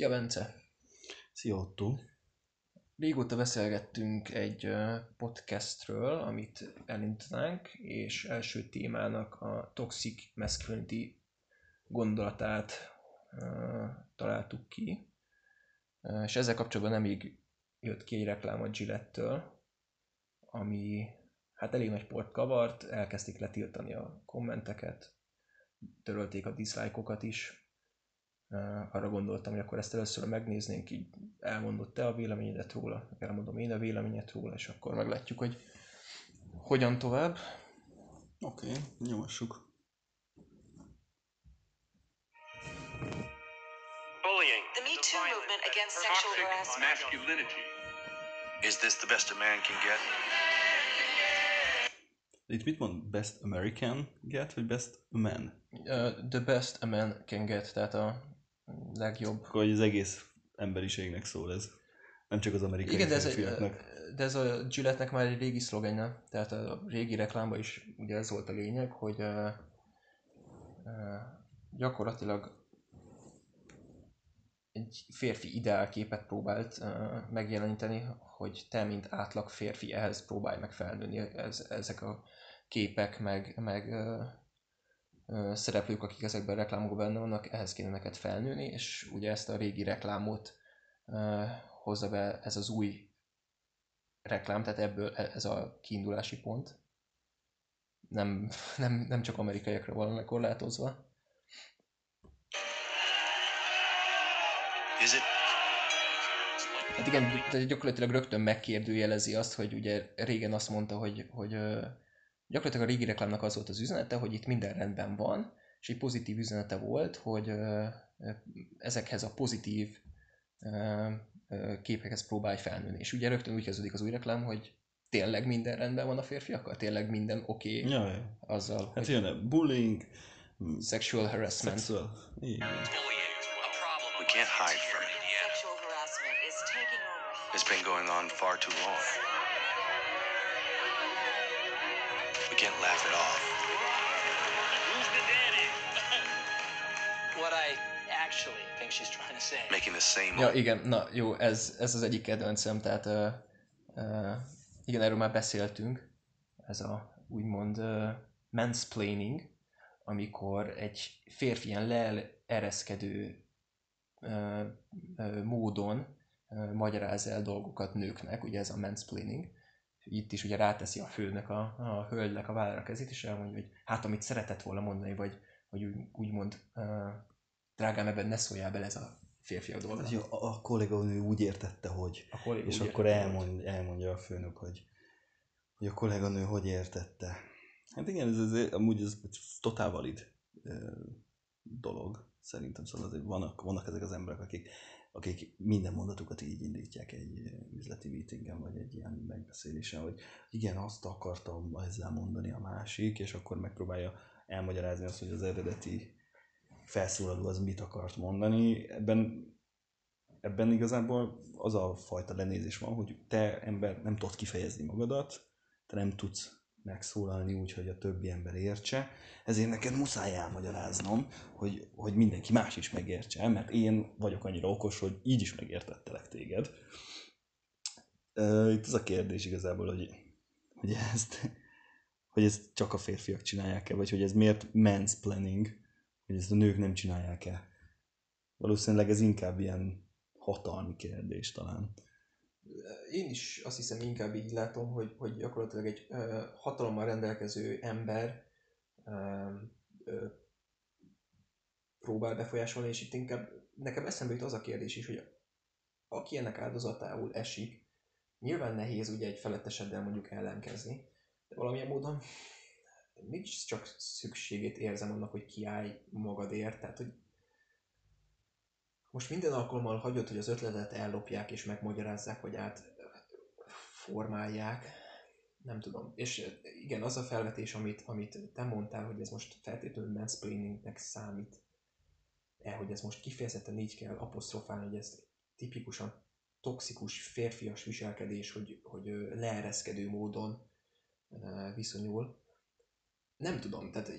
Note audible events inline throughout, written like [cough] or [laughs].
Szia Bence! Szia Otto! Régóta beszélgettünk egy podcastről, amit elindítanánk, és első témának a toxic masculinity gondolatát uh, találtuk ki. Uh, és ezzel kapcsolatban nemig jött ki egy reklám a Gillette-től, ami hát elég nagy port kavart, elkezdték letiltani a kommenteket, törölték a dislike-okat is, arra gondoltam, hogy akkor ezt először megnéznénk, így elmondott te a véleményedet róla, elmondom én a véleményet róla, és akkor meglátjuk, hogy hogyan tovább. Oké, okay, nyomassuk. Bullying. The Me Too movement against sexual harassment. Masculinity. Is this the best a man can get? Itt mit mond? Best American get, vagy best man? Uh, the best a man can get, tehát a legjobb. Akkor az egész emberiségnek szól ez. Nem csak az amerikai Igen, de ez, egy, de ez a Gillette-nek már egy régi szlogenje, tehát a régi reklámban is ugye ez volt a lényeg, hogy uh, uh, gyakorlatilag egy férfi ideálképet próbált uh, megjeleníteni, hogy te, mint átlag férfi, ehhez próbálj meg felnőni. Ez, ezek a képek, meg, meg uh, szereplők, akik ezekben a reklámokban benne vannak, ehhez kéne neked felnőni, és ugye ezt a régi reklámot hozza be ez az új reklám, tehát ebből e, ez a kiindulási pont. Nem, nem, nem csak amerikaiakra van korlátozva. Is it? Hát igen, gyakorlatilag rögtön megkérdőjelezi azt, hogy ugye régen azt mondta, hogy, hogy gyakorlatilag a régi reklámnak az volt az üzenete, hogy itt minden rendben van, és egy pozitív üzenete volt, hogy ezekhez a pozitív képekhez próbálj felnőni. És ugye rögtön úgy kezdődik az új reklám, hogy tényleg minden rendben van a férfiakkal? Tényleg minden oké okay ja, ja. azzal, hát hogy... jön bullying, sexual harassment. Sexual. Igen. We can't hide from it. Sexual harassment is taking over. It's been going on far too long. Laugh it off. Who's the daddy? What I actually think she's trying to say. Making the same. Ja, igen, na jó, ez, ez az egyik kedvencem, tehát uh, uh, igen, erről már beszéltünk, ez a úgymond uh, mansplaining, amikor egy férfi ilyen leereszkedő uh, uh, módon uh, magyaráz el dolgokat nőknek, ugye ez a mansplaining, itt is ugye ráteszi a főnök a, a hölgynek a vállára kezét, és elmondja, hogy hát amit szeretett volna mondani, vagy, vagy úgy, úgymond uh, drágám, ebben ne szóljál bele ez a férfi dolga. Hát, a, a kolléganő úgy értette, hogy, a és akkor elmond, elmondja a főnök, hogy, hogy a kolléganő hogy értette. Hát igen, ez, ez amúgy ez totál valid dolog, szerintem, szóval azért vannak, vannak ezek az emberek, akik akik minden mondatukat így indítják egy eh, üzleti meetingen, vagy egy ilyen megbeszélésen, hogy igen, azt akartam ezzel mondani a másik, és akkor megpróbálja elmagyarázni azt, hogy az eredeti felszólaló az mit akart mondani. Ebben, ebben igazából az a fajta lenézés van, hogy te ember nem tudod kifejezni magadat, te nem tudsz megszólalni úgy, hogy a többi ember értse, ezért neked muszáj elmagyaráznom, hogy, hogy mindenki más is megértse, mert én vagyok annyira okos, hogy így is megértettelek téged. Itt az a kérdés igazából, hogy, hogy ezt hogy ezt csak a férfiak csinálják-e, vagy hogy ez miért mansplaining, hogy ezt a nők nem csinálják-e. Valószínűleg ez inkább ilyen hatalmi kérdés talán én is azt hiszem inkább így látom, hogy, hogy gyakorlatilag egy uh, hatalommal rendelkező ember uh, uh, próbál befolyásolni, és itt inkább nekem eszembe jut az a kérdés is, hogy aki ennek áldozatául esik, nyilván nehéz ugye egy feletteseddel mondjuk ellenkezni, de valamilyen módon nincs csak szükségét érzem annak, hogy kiállj magadért, tehát hogy most minden alkalommal hagyod, hogy az ötletet ellopják és megmagyarázzák, vagy át formálják, nem tudom. És igen, az a felvetés, amit, amit te mondtál, hogy ez most feltétlenül mansplainingnek számít, el, hogy ez most kifejezetten így kell apostrofálni, hogy ez tipikusan toxikus, férfias viselkedés, hogy, hogy leereszkedő módon viszonyul. Nem tudom, tehát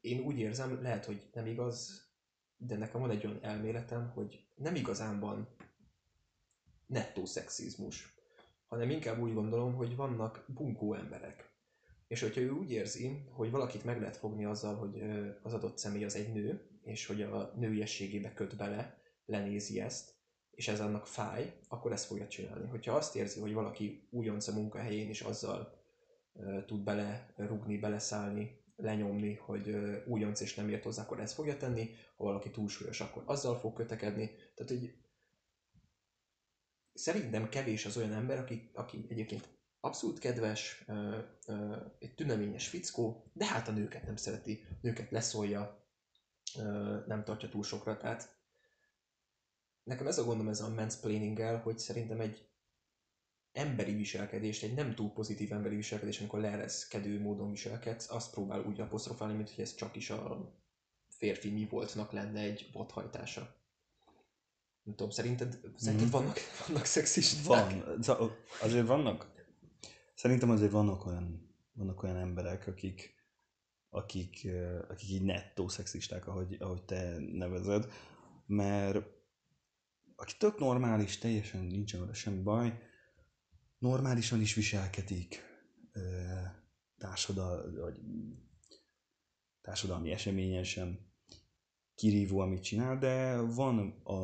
én úgy érzem, lehet, hogy nem igaz, de nekem van egy olyan elméletem, hogy nem igazán van nettó szexizmus, hanem inkább úgy gondolom, hogy vannak bunkó emberek. És hogyha ő úgy érzi, hogy valakit meg lehet fogni azzal, hogy az adott személy az egy nő, és hogy a nőiességébe köt bele, lenézi ezt, és ez annak fáj, akkor ezt fogja csinálni. Hogyha azt érzi, hogy valaki újonc a munkahelyén, és azzal tud bele rugni, beleszállni, lenyomni, hogy újonc és nem ért hozzá, akkor ezt fogja tenni. Ha valaki túlsúlyos, akkor azzal fog kötekedni. Tehát, hogy szerintem kevés az olyan ember, aki, aki egyébként abszolút kedves, egy tüneményes fickó, de hát a nőket nem szereti, nőket leszólja, nem tartja túl sokra, tehát nekem ez a gondom ez a mansplaining hogy szerintem egy emberi viselkedést, egy nem túl pozitív emberi viselkedés, amikor leereszkedő módon viselkedsz, azt próbál úgy apostrofálni, mint hogy ez csak is a férfi mi voltnak lenne egy vadhajtása. Nem tudom, szerinted, szerinted mm. vannak, [laughs] vannak szexisták? Van. Azért vannak. Szerintem azért vannak olyan, vannak olyan emberek, akik, akik, akik így nettó szexisták, ahogy, ahogy te nevezed, mert aki tök normális, teljesen nincsen vele semmi baj, normálisan is viselkedik, társadal, vagy társadalmi eseményen sem kirívó, amit csinál, de van a,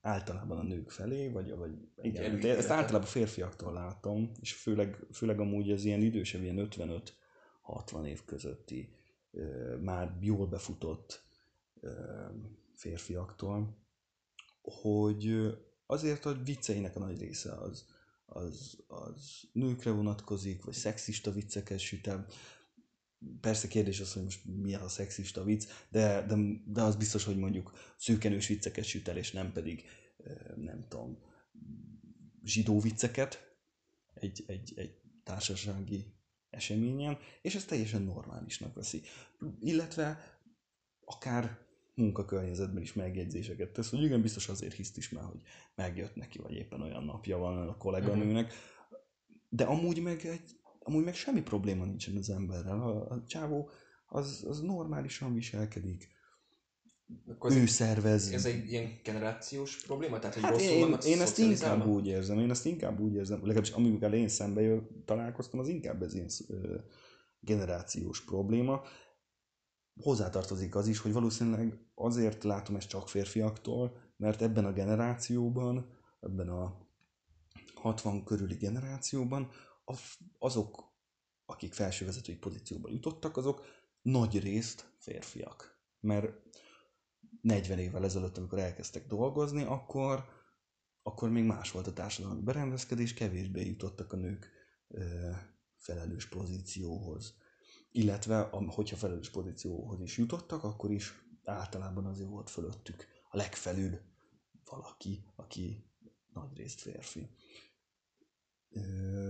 általában a nők felé, vagy, vagy igen, de ezt általában férfiaktól látom, és főleg, főleg amúgy az ilyen idősebb, ilyen 55-60 év közötti, már jól befutott férfiaktól, hogy azért a vicceinek a nagy része az, az, az nőkre vonatkozik, vagy szexista vicceket süt el. Persze kérdés az, hogy most mi a szexista vicc, de, de, de az biztos, hogy mondjuk szűkenős vicceket süt el, és nem pedig, nem tudom, zsidó vicceket egy, egy, egy társasági eseményen, és ez teljesen normálisnak veszi. Illetve akár munkakörnyezetben is megjegyzéseket tesz, hogy igen, biztos azért hiszt is már, hogy megjött neki, vagy éppen olyan napja van a kolléganőnek. De amúgy meg, egy, amúgy meg semmi probléma nincsen az emberrel. A, a csávó az, az normálisan viselkedik, akkor ő szervez. Ez egy ilyen generációs probléma? Tehát, hogy hát én, én ezt inkább úgy érzem, én ezt inkább úgy érzem, legalábbis amivel én szembe jö, találkoztam, az inkább ez ilyen generációs probléma hozzátartozik az is, hogy valószínűleg azért látom ezt csak férfiaktól, mert ebben a generációban, ebben a 60 körüli generációban azok, akik felsővezetői pozícióba jutottak, azok nagy részt férfiak. Mert 40 évvel ezelőtt, amikor elkezdtek dolgozni, akkor, akkor még más volt a társadalmi berendezkedés, kevésbé jutottak a nők ö, felelős pozícióhoz illetve hogyha felelős pozícióhoz is jutottak, akkor is általában azért volt fölöttük a legfelül valaki, aki nagy részt férfi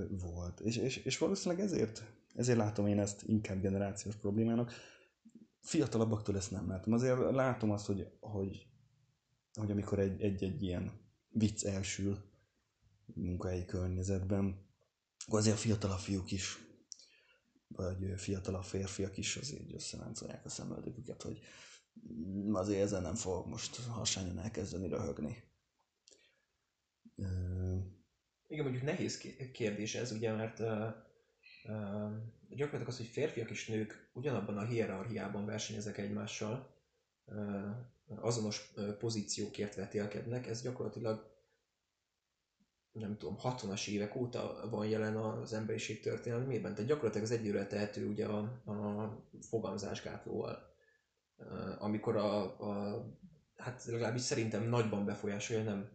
volt. És, és, és valószínűleg ezért, ezért látom én ezt inkább generációs problémának. Fiatalabbaktól ezt nem látom. Azért látom azt, hogy, hogy, hogy amikor egy-egy ilyen vicc elsül munkahelyi környezetben, akkor azért a fiatalabb fiúk is vagy fiatalabb férfiak is azért összeláncolják a szemöldöküket, hogy azért ezen nem fog most hasányon elkezdeni röhögni. Igen, mondjuk nehéz kérdés ez, ugye, mert uh, uh, gyakorlatilag az, hogy férfiak és nők ugyanabban a hierarchiában versenyeznek egymással, uh, azonos pozíciókért vetélkednek, ez gyakorlatilag nem tudom, 60-as évek óta van jelen az emberiség történelmében, tehát gyakorlatilag az egyőre tehető ugye a, a fogalmazásgátlóval, amikor a, a, hát legalábbis szerintem nagyban befolyásolja, nem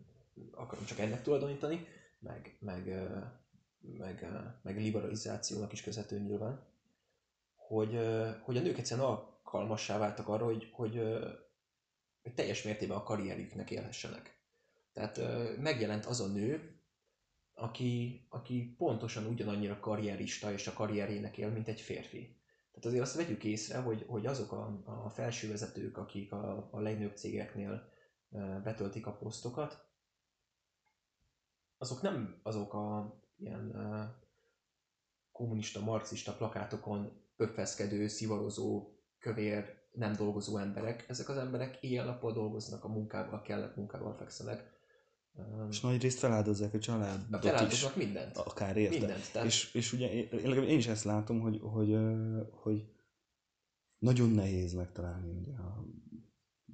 akarom csak ennek tulajdonítani, meg, meg, meg, meg liberalizációnak is közhető nyilván, hogy, hogy a nők egyszerűen alkalmassá váltak arra, hogy, hogy, hogy teljes mértékben a karrierjüknek élhessenek. Tehát megjelent az a nő, aki, aki pontosan ugyanannyira karrierista és a karrierjének él, mint egy férfi. Tehát azért azt vegyük észre, hogy, hogy azok a, a felsővezetők, akik a, a legnagyobb cégeknél betöltik a posztokat, azok nem azok a ilyen kommunista, marxista plakátokon pöffeszkedő, szivarozó, kövér nem dolgozó emberek. Ezek az emberek éjjel-nappal dolgoznak, a munkával kellett, munkával fekszenek. És nagy részt feláldozzák a családot Feláldoznak is, mindent. Akár érte. Mindent. Tehát... És, és ugye én, én is ezt látom, hogy, hogy, hogy nagyon nehéz megtalálni ugye a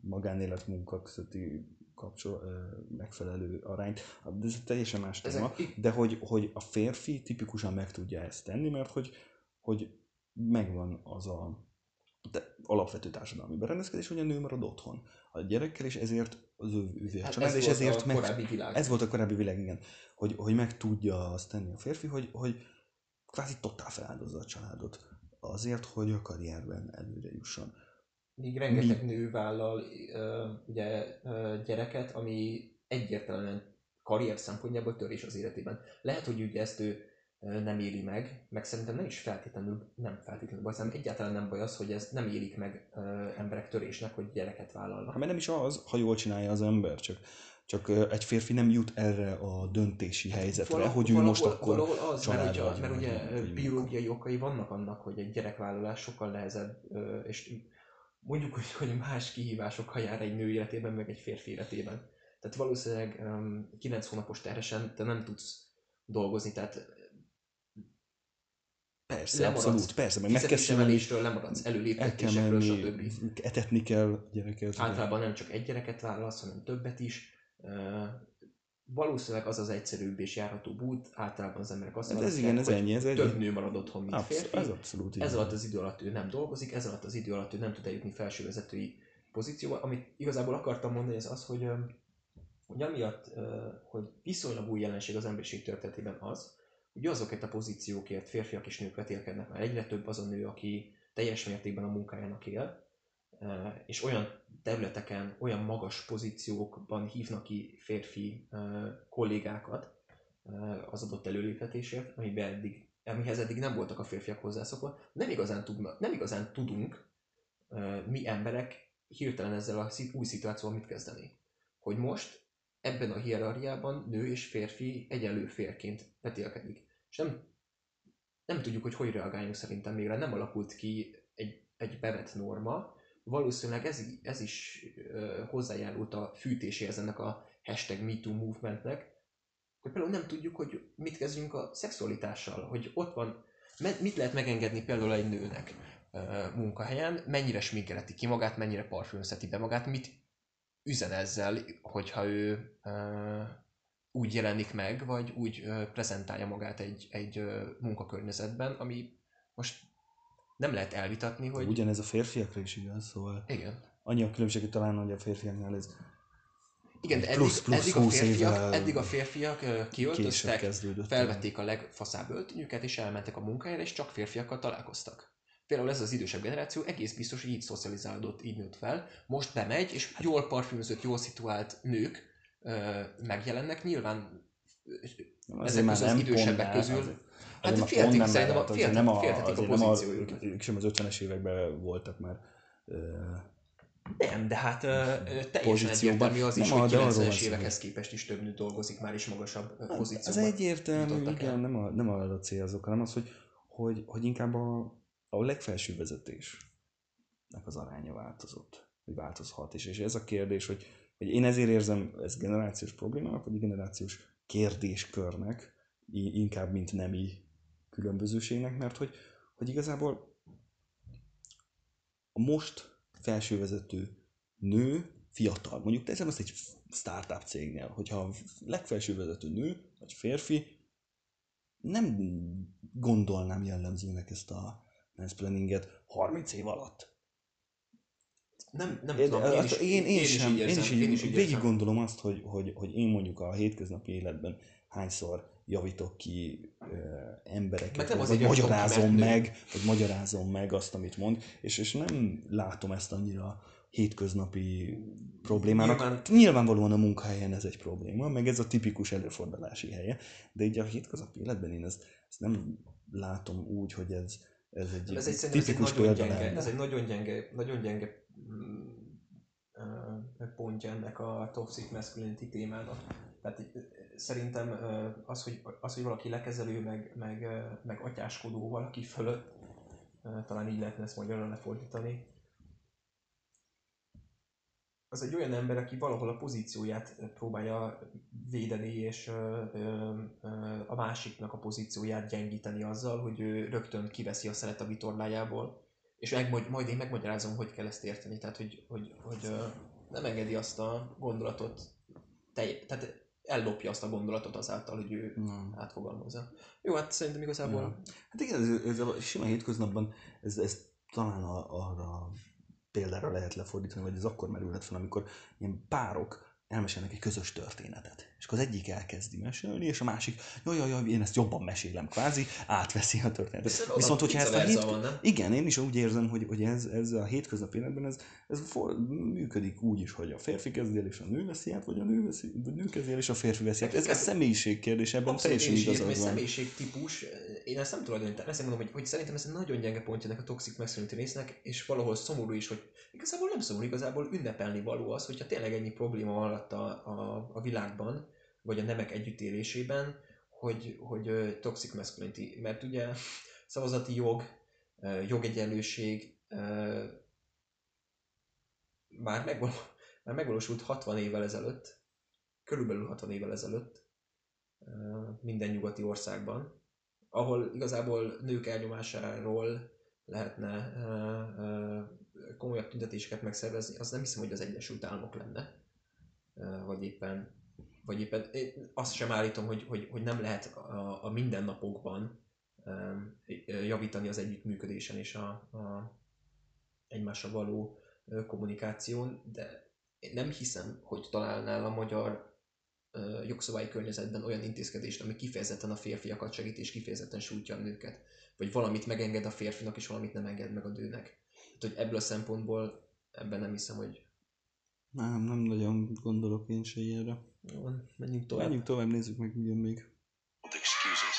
magánélet munka közötti kapcsol, megfelelő arányt. De ez teljesen más téma. De hogy, hogy a férfi tipikusan meg tudja ezt tenni, mert hogy, hogy megvan az a de alapvető társadalmi berendezkedés, hogy a nő marad otthon a gyerekkel, és ezért az ő, ő hát család, ez és ezért meg, világ. Ez volt a korábbi világ, igen. Hogy, hogy meg tudja azt tenni a férfi, hogy, hogy kvázi totál feláldozza a családot azért, hogy a karrierben előre jusson. Míg rengeteg Mi... nő vállal ugye, gyereket, ami egyértelműen karrier szempontjából törés az életében. Lehet, hogy ugye ezt ő nem éli meg, meg szerintem nem is feltétlenül, nem feltétlenül baj, hanem egyáltalán nem baj az, hogy ez nem élik meg ö, emberek törésnek, hogy gyereket vállalnak. Hát mert nem is az, ha jól csinálja az ember, csak csak egy férfi nem jut erre a döntési hát helyzetre, valahol, hogy ő valahol, most akkor valahol az, mert ugye, mert ugye biológiai okai vannak annak, hogy egy gyerekvállalás sokkal nehezebb, és mondjuk, hogy, hogy más kihívásokkal jár egy nő életében, meg egy férfi életében. Tehát valószínűleg um, 9 hónapos terhesen te nem tudsz dolgozni, tehát Persze, lemaradsz, abszolút, persze, meg meg kell szülni, lemaradsz, előléptetésekről, stb. Etetni kell gyereket. Általában nem csak egy gyereket vállalsz, hanem többet is. Valószínűleg az az egyszerűbb és járható út, általában az emberek azt hát ez igen, ez ennyi, ez több ennyi. nő marad otthon, mint Absz- férfi. Ez abszolút Ez alatt az idő alatt ő nem dolgozik, ez alatt az idő alatt ő nem tud eljutni felsővezetői pozícióba. Amit igazából akartam mondani, ez az, hogy, hogy amiatt, hogy viszonylag új jelenség az emberiség történetében az, ugye azokat a pozíciókért férfiak és nők vetélkednek, mert egyre több az a nő, aki teljes mértékben a munkájának él, e, és olyan területeken, olyan magas pozíciókban hívnak ki férfi e, kollégákat e, az adott előléptetésért, amiben eddig, amihez eddig nem voltak a férfiak hozzászokva. Nem igazán, tudna, nem igazán tudunk mi emberek hirtelen ezzel a új szituációval mit kezdeni. Hogy most ebben a hierarchiában nő és férfi egyenlő férként vetélkedik. És nem, nem tudjuk, hogy hogy reagáljunk szerintem még nem alakult ki egy, egy bevett norma. Valószínűleg ez, ez is uh, hozzájárult a fűtéséhez ennek a hashtag MeToo movementnek, hogy például nem tudjuk, hogy mit kezdjünk a szexualitással, hogy ott van, mit lehet megengedni például egy nőnek uh, munkahelyen, mennyire sminkeleti ki magát, mennyire parfümszeti be magát, mit üzen ezzel, hogyha ő uh, úgy jelenik meg, vagy úgy uh, prezentálja magát egy, egy uh, munkakörnyezetben, ami most nem lehet elvitatni, hogy... Ugyanez a férfiakra is igaz, szóval... Igen. Annyi a különbség, hogy talán, hogy a férfiaknál ez igen, de eddig, plusz, plusz eddig, a férfiak, eddig a férfiak kiöltöztek, felvették a legfaszább öltönyüket, és elmentek a munkájára, és csak férfiakkal találkoztak. Például ez az idősebb generáció egész biztos, hogy így szocializálódott, így nőtt fel. Most bemegy, és hát, jól parfümözött, jól szituált nők ö, megjelennek. Nyilván ezek az idősebbek közül. Azért, hát azért féltik, nem szerintem a, féltik, nem a, féltetik a pozíciójukat. Ők sem az 50-es években voltak már nem, de hát uh, teljesen egyértelmű az is, nem, hogy 90-es évekhez képest is több nő dolgozik már is magasabb pozícióban. Az egyértelmű, igen, nem, a, nem a célzók, hanem az, hogy, hogy, hogy inkább a, a legfelső vezetésnek az aránya változott, vagy változhat is. És ez a kérdés, hogy, hogy én ezért érzem ez generációs problémának, vagy generációs kérdéskörnek, inkább, mint nemi különbözőségnek, mert hogy, hogy igazából a most felsővezető nő fiatal, mondjuk teszem azt egy startup cégnél, hogyha a legfelső nő, vagy férfi, nem gondolnám jellemzőnek ezt a mansplaininget 30 év alatt. Nem, nem én, tudom, én, is, én, én, én, sem, én, is így, én is így végig gondolom azt, hogy, hogy, hogy én mondjuk a hétköznapi életben hányszor javítok ki ö, embereket, nem vagy magyarázom meg, vagy magyarázom meg azt, amit mond, és, és nem látom ezt annyira hétköznapi problémának. Nyilván... Nyilvánvalóan a munkahelyen ez egy probléma, meg ez a tipikus előfordulási helye, de így a hétköznapi életben én ezt, ezt nem látom úgy, hogy ez, ez egy, ez egy tipikus ez egy példa gyenge, Ez egy nagyon gyenge, nagyon gyenge pontja ennek a toxic masculinity témának. Tehát szerintem az, hogy, az, hogy valaki lekezelő, meg, meg, meg atyáskodó valaki fölött, talán így lehetne ezt magyarra lefordítani, az egy olyan ember, aki valahol a pozícióját próbálja védeni, és a másiknak a pozícióját gyengíteni azzal, hogy ő rögtön kiveszi a szelet a vitorlájából, és meg, majd én megmagyarázom, hogy kell ezt érteni. Tehát, hogy, hogy, hogy nem engedi azt a gondolatot, tej, tehát ellopja azt a gondolatot azáltal, hogy ő hmm. átfogalmazza. Jó, hát szerintem igazából... Ja. Hát igen, ez, ez a sima hétköznapban ez, ez talán a, arra példára lehet lefordítani, vagy ez akkor merülhet fel, amikor ilyen párok elmesélnek egy közös történetet. És akkor az egyik elkezdi mesélni, és a másik, jaj, jaj, jaj, én ezt jobban mesélem kvázi, átveszi a történetet. Viszont, Viszont hogyha ezt a hét... van? Igen, én is úgy érzem, hogy, hogy ez, ez a hétköznapi életben ez, ez for, működik úgy is, hogy a férfi kezdi el, és a nő veszi át, vagy a nő, veszi, a nő kezdi el, és a férfi veszi át. Ez, ez személyiség kérdés, ebben teljesen igazad van. személyiség típus, én ezt nem tulajdonítani, ezt mondom, hogy, hogy szerintem ez egy nagyon gyenge pontja ennek a toxic masculinity résznek, és valahol szomorú is, hogy igazából nem szomorú, igazából ünnepelni való az, hogyha tényleg ennyi probléma van alatt a, a, a világban, vagy a nemek együttélésében, hogy, hogy toxic masculinity, mert ugye [laughs] szavazati jog, jogegyenlőség már, megval, már megvalósult 60 évvel ezelőtt, körülbelül 60 évvel ezelőtt minden nyugati országban, ahol igazából nők elnyomásáról lehetne komolyabb tüntetéseket megszervezni, az nem hiszem, hogy az Egyesült Államok lenne, vagy éppen, vagy éppen én azt sem állítom, hogy, hogy, hogy nem lehet a, a mindennapokban javítani az együttműködésen és a, a egymással való kommunikáción, de én nem hiszem, hogy találnál a magyar jogszabályi környezetben olyan intézkedést, ami kifejezetten a férfiakat segít és kifejezetten sújtja a nőket. Vagy valamit megenged a férfinak, és valamit nem enged meg a nőnek. Tehát, hogy ebből a szempontból ebben nem hiszem, hogy... Nem, nem nagyon gondolok én se ilyenre. Jó, menjünk tovább. Menjünk tovább, nézzük meg, mi jön még. Excuses.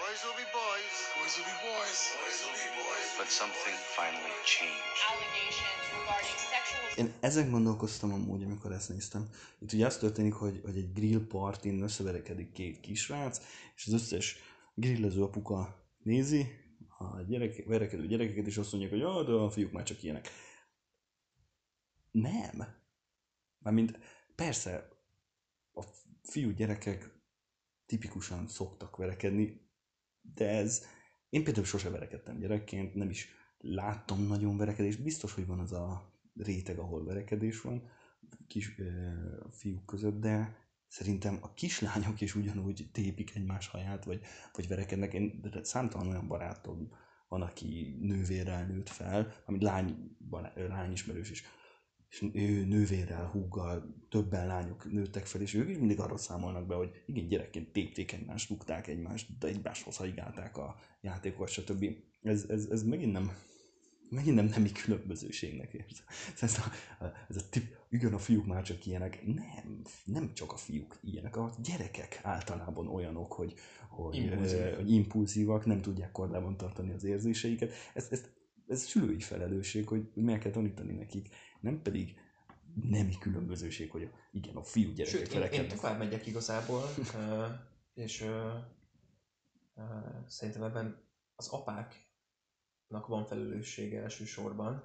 Boys will be boys. Boys will be boys. Boys will be boys. But something finally changed. Allegations regarding sexual... Én ezen gondolkoztam amúgy, amikor ezt néztem. Itt ugye az történik, hogy, hogy egy grill partin összeverekedik két kisrác, és az összes grillező apuka nézi, a gyerek, verekedő gyerekeket, és azt mondják, hogy ah, de a fiúk már csak ilyenek. Nem. Mármint persze a fiú gyerekek tipikusan szoktak verekedni, de ez, én például sose verekedtem gyerekként, nem is láttam nagyon verekedést, biztos, hogy van az a réteg, ahol verekedés van kis ö, fiúk között, de szerintem a kislányok is ugyanúgy tépik egymás haját, vagy, vagy verekednek. Én de számtalan olyan barátom van, aki nővérrel nőtt fel, amit lány, lány ismerős is, és ő nővérrel, húggal, többen lányok nőttek fel, és ők is mindig arra számolnak be, hogy igen, gyerekként tépték egymást, rúgták egymást, de egymáshoz haigálták a játékokat, stb. Ez, ez, ez megint nem, megint nem nemi különbözőségnek érzem. Ez a, ez a tip, igen, a fiúk már csak ilyenek. Nem, nem csak a fiúk ilyenek, a gyerekek általában olyanok, hogy, hogy, Impulzív. eh, hogy impulzívak, nem tudják kordában tartani az érzéseiket. Ez, ez, ez szülői felelősség, hogy meg kell tanítani nekik, nem pedig nemi különbözőség, hogy a, igen, a fiú gyerekek Sőt, én, én tovább megyek igazából, és szerintem ebben az apák van felelőssége elsősorban,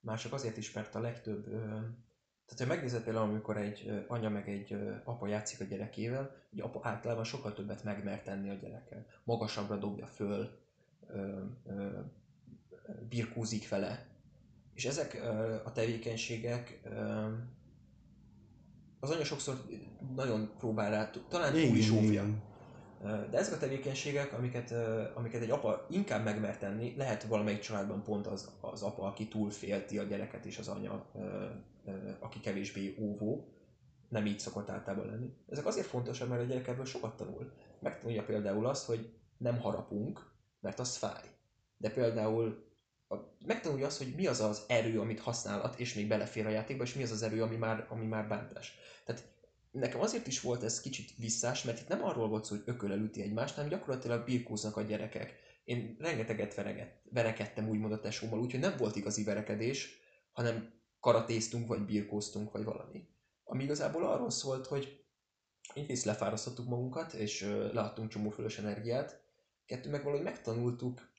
már csak azért is, mert a legtöbb, tehát ha megnézed például, amikor egy anya meg egy apa játszik a gyerekével, egy apa általában sokkal többet megmer tenni a gyerekkel. Magasabbra dobja föl, birkózik vele. És ezek a tevékenységek az anya sokszor nagyon próbál rá, talán túl is óvja. De ezek a tevékenységek, amiket, amiket egy apa inkább megmer tenni, lehet valamelyik családban pont az, az apa, aki túl félti a gyereket, és az anya, aki kevésbé óvó, nem így szokott általában lenni. Ezek azért fontosak, mert a gyerek ebből sokat tanul. Megtanulja például azt, hogy nem harapunk, mert az fáj. De például a, megtanulja azt, hogy mi az az erő, amit használat, és még belefér a játékba, és mi az az erő, ami már, ami már bántás. Tehát nekem azért is volt ez kicsit visszás, mert itt nem arról volt szó, hogy ököl egymást, hanem gyakorlatilag birkóznak a gyerekek. Én rengeteget vereget, verekedtem úgymond a tesómmal, úgyhogy nem volt igazi verekedés, hanem karatéztunk, vagy birkóztunk, vagy valami. Ami igazából arról szólt, hogy egyrészt lefárasztottuk magunkat, és leadtunk csomó fölös energiát, kettő meg valahogy megtanultuk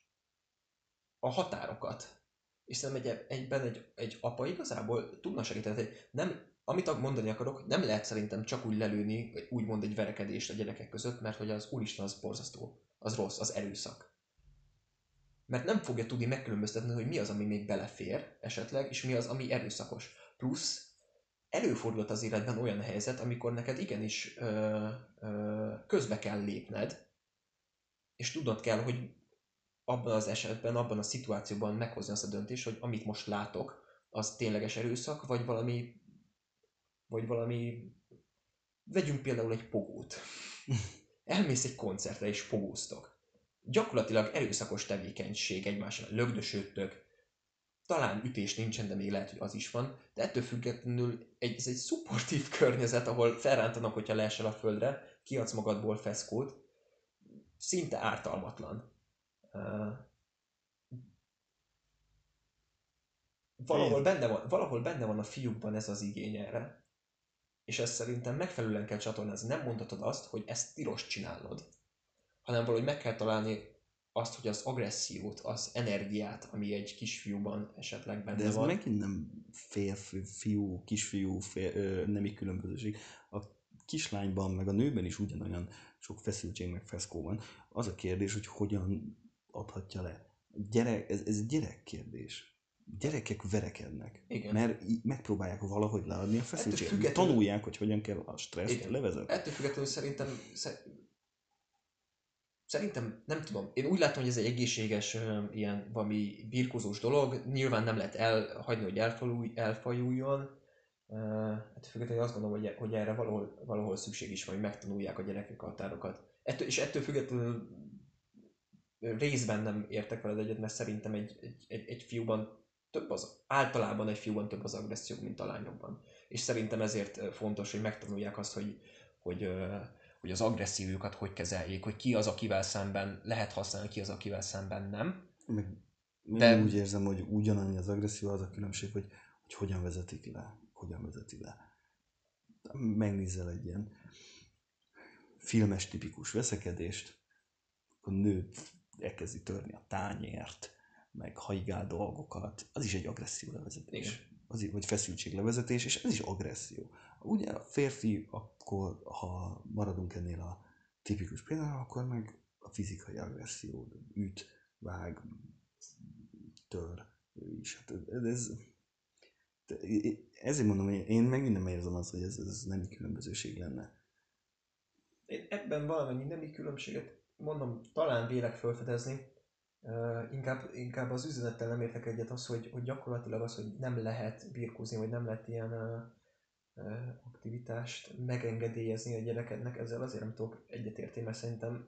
a határokat és szerintem egy, egyben egy, egy apa igazából tudna segíteni. Nem, amit mondani akarok, nem lehet szerintem csak úgy lelőni, úgymond egy verekedést a gyerekek között, mert hogy az úristen az borzasztó, az rossz, az erőszak. Mert nem fogja tudni megkülönböztetni, hogy mi az, ami még belefér esetleg, és mi az, ami erőszakos. Plusz előfordult az életben olyan helyzet, amikor neked igenis ö, ö, közbe kell lépned, és tudnod kell, hogy abban az esetben, abban a szituációban meghozni azt a döntést, hogy amit most látok, az tényleges erőszak, vagy valami, vagy valami, vegyünk például egy pogót. [laughs] Elmész egy koncertre és pogóztok. Gyakorlatilag erőszakos tevékenység egymásra, lögdösödtök, talán ütés nincsen, de még lehet, hogy az is van, de ettől függetlenül egy, ez egy szupportív [laughs] környezet, ahol felrántanak, hogyha leesel a földre, kiadsz magadból feszkót, szinte ártalmatlan. Valahol, benne van, valahol benne van a fiúkban ez az igény erre. És ezt szerintem megfelelően kell csatornázni. Nem mondhatod azt, hogy ezt tilos csinálnod, hanem valahogy meg kell találni azt, hogy az agressziót, az energiát, ami egy kisfiúban esetleg benne De ez van. megint nem férfi, fiú, kisfiú, fér, ö, nemi különbözőség. A kislányban, meg a nőben is ugyanolyan sok feszültség, meg feszkó van. Az a kérdés, hogy hogyan adhatja le. Gyerek, ez, ez gyerekkérdés. Gyerekek verekednek, Igen. mert megpróbálják valahogy leadni a feszültséget. függetlenül- Tanulják, hogy hogyan kell a stresszt Igen. levezetni. Ettől függetlenül szerintem, sze- szerintem, nem tudom, én úgy látom, hogy ez egy egészséges ilyen valami birkózós dolog, nyilván nem lehet elhagyni, hogy elfajulj, elfajuljon, hát függetlenül azt gondolom, hogy, hogy erre valahol, valahol szükség is van, hogy megtanulják a gyerekek a határokat. Ettől, és ettől függetlenül részben nem értek veled egyet, mert szerintem egy, egy, egy, egy fiúban több az, általában egy fiúban több az agresszió, mint a lányokban. És szerintem ezért fontos, hogy megtanulják azt, hogy, hogy, hogy az agressziójukat hogy kezeljék, hogy ki az, akivel szemben lehet használni, ki az, akivel szemben nem. De- De... úgy érzem, hogy ugyanannyi az agresszió, az a különbség, hogy, hogy hogyan vezetik le. Hogyan vezeti le. Megnézel egy ilyen filmes tipikus veszekedést, akkor nő elkezdi törni a tányért, meg hajgál dolgokat, az is egy agresszió levezetés. Igen. Az, vagy feszültség levezetés, és ez is agresszió. Ugye a férfi, akkor ha maradunk ennél a tipikus példánál, akkor meg a fizikai agresszió, üt, vág, tör, is. Hát ez, ez, ezért mondom, hogy én megint nem érzem azt, hogy ez, ez nem különbözőség lenne. Én ebben valamennyi nemi különbséget mondom, talán vélek felfedezni, Uh, inkább, inkább az üzenettel nem értek egyet az, hogy, hogy gyakorlatilag az, hogy nem lehet birkózni, vagy nem lehet ilyen uh, uh, aktivitást megengedélyezni a gyerekednek, ezzel azért nem tudok egyetérteni, mert szerintem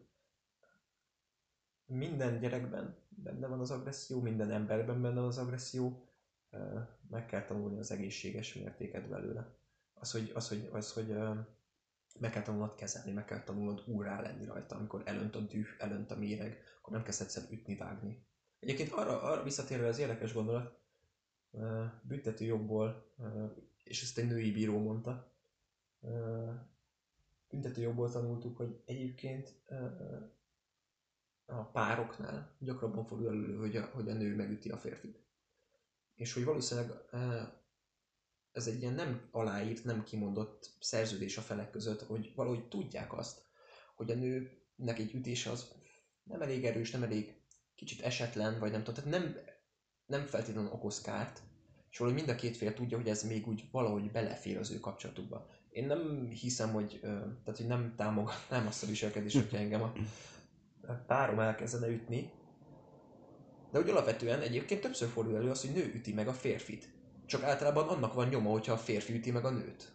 minden gyerekben benne van az agresszió, minden emberben benne van az agresszió, uh, meg kell tanulni az egészséges mértéket belőle. Az, hogy, az, hogy, az, hogy uh, meg kell tanulnod kezelni, meg kell tanulnod úrrá lenni rajta, amikor elönt a düh, elönt a méreg, akkor nem kezd egyszer ütni, vágni. Egyébként arra, arra visszatérve az érdekes gondolat, büntető jogból, és ezt egy női bíró mondta, büntető jogból tanultuk, hogy egyébként a pároknál gyakrabban fordul elő, hogy a, hogy a nő megüti a férfit. És hogy valószínűleg ez egy ilyen nem aláírt, nem kimondott szerződés a felek között, hogy valahogy tudják azt, hogy a nőnek egy ütése az nem elég erős, nem elég kicsit esetlen, vagy nem tudom, tehát nem, nem feltétlenül okoz kárt, és valahogy mind a két fél tudja, hogy ez még úgy valahogy belefér az ő kapcsolatukba. Én nem hiszem, hogy, tehát, hogy nem támogatnám azt a viselkedést, hogyha engem a párom elkezdene ütni, de hogy alapvetően egyébként többször fordul elő az, hogy nő üti meg a férfit. Csak általában annak van nyoma, hogyha a férfi üti meg a nőt.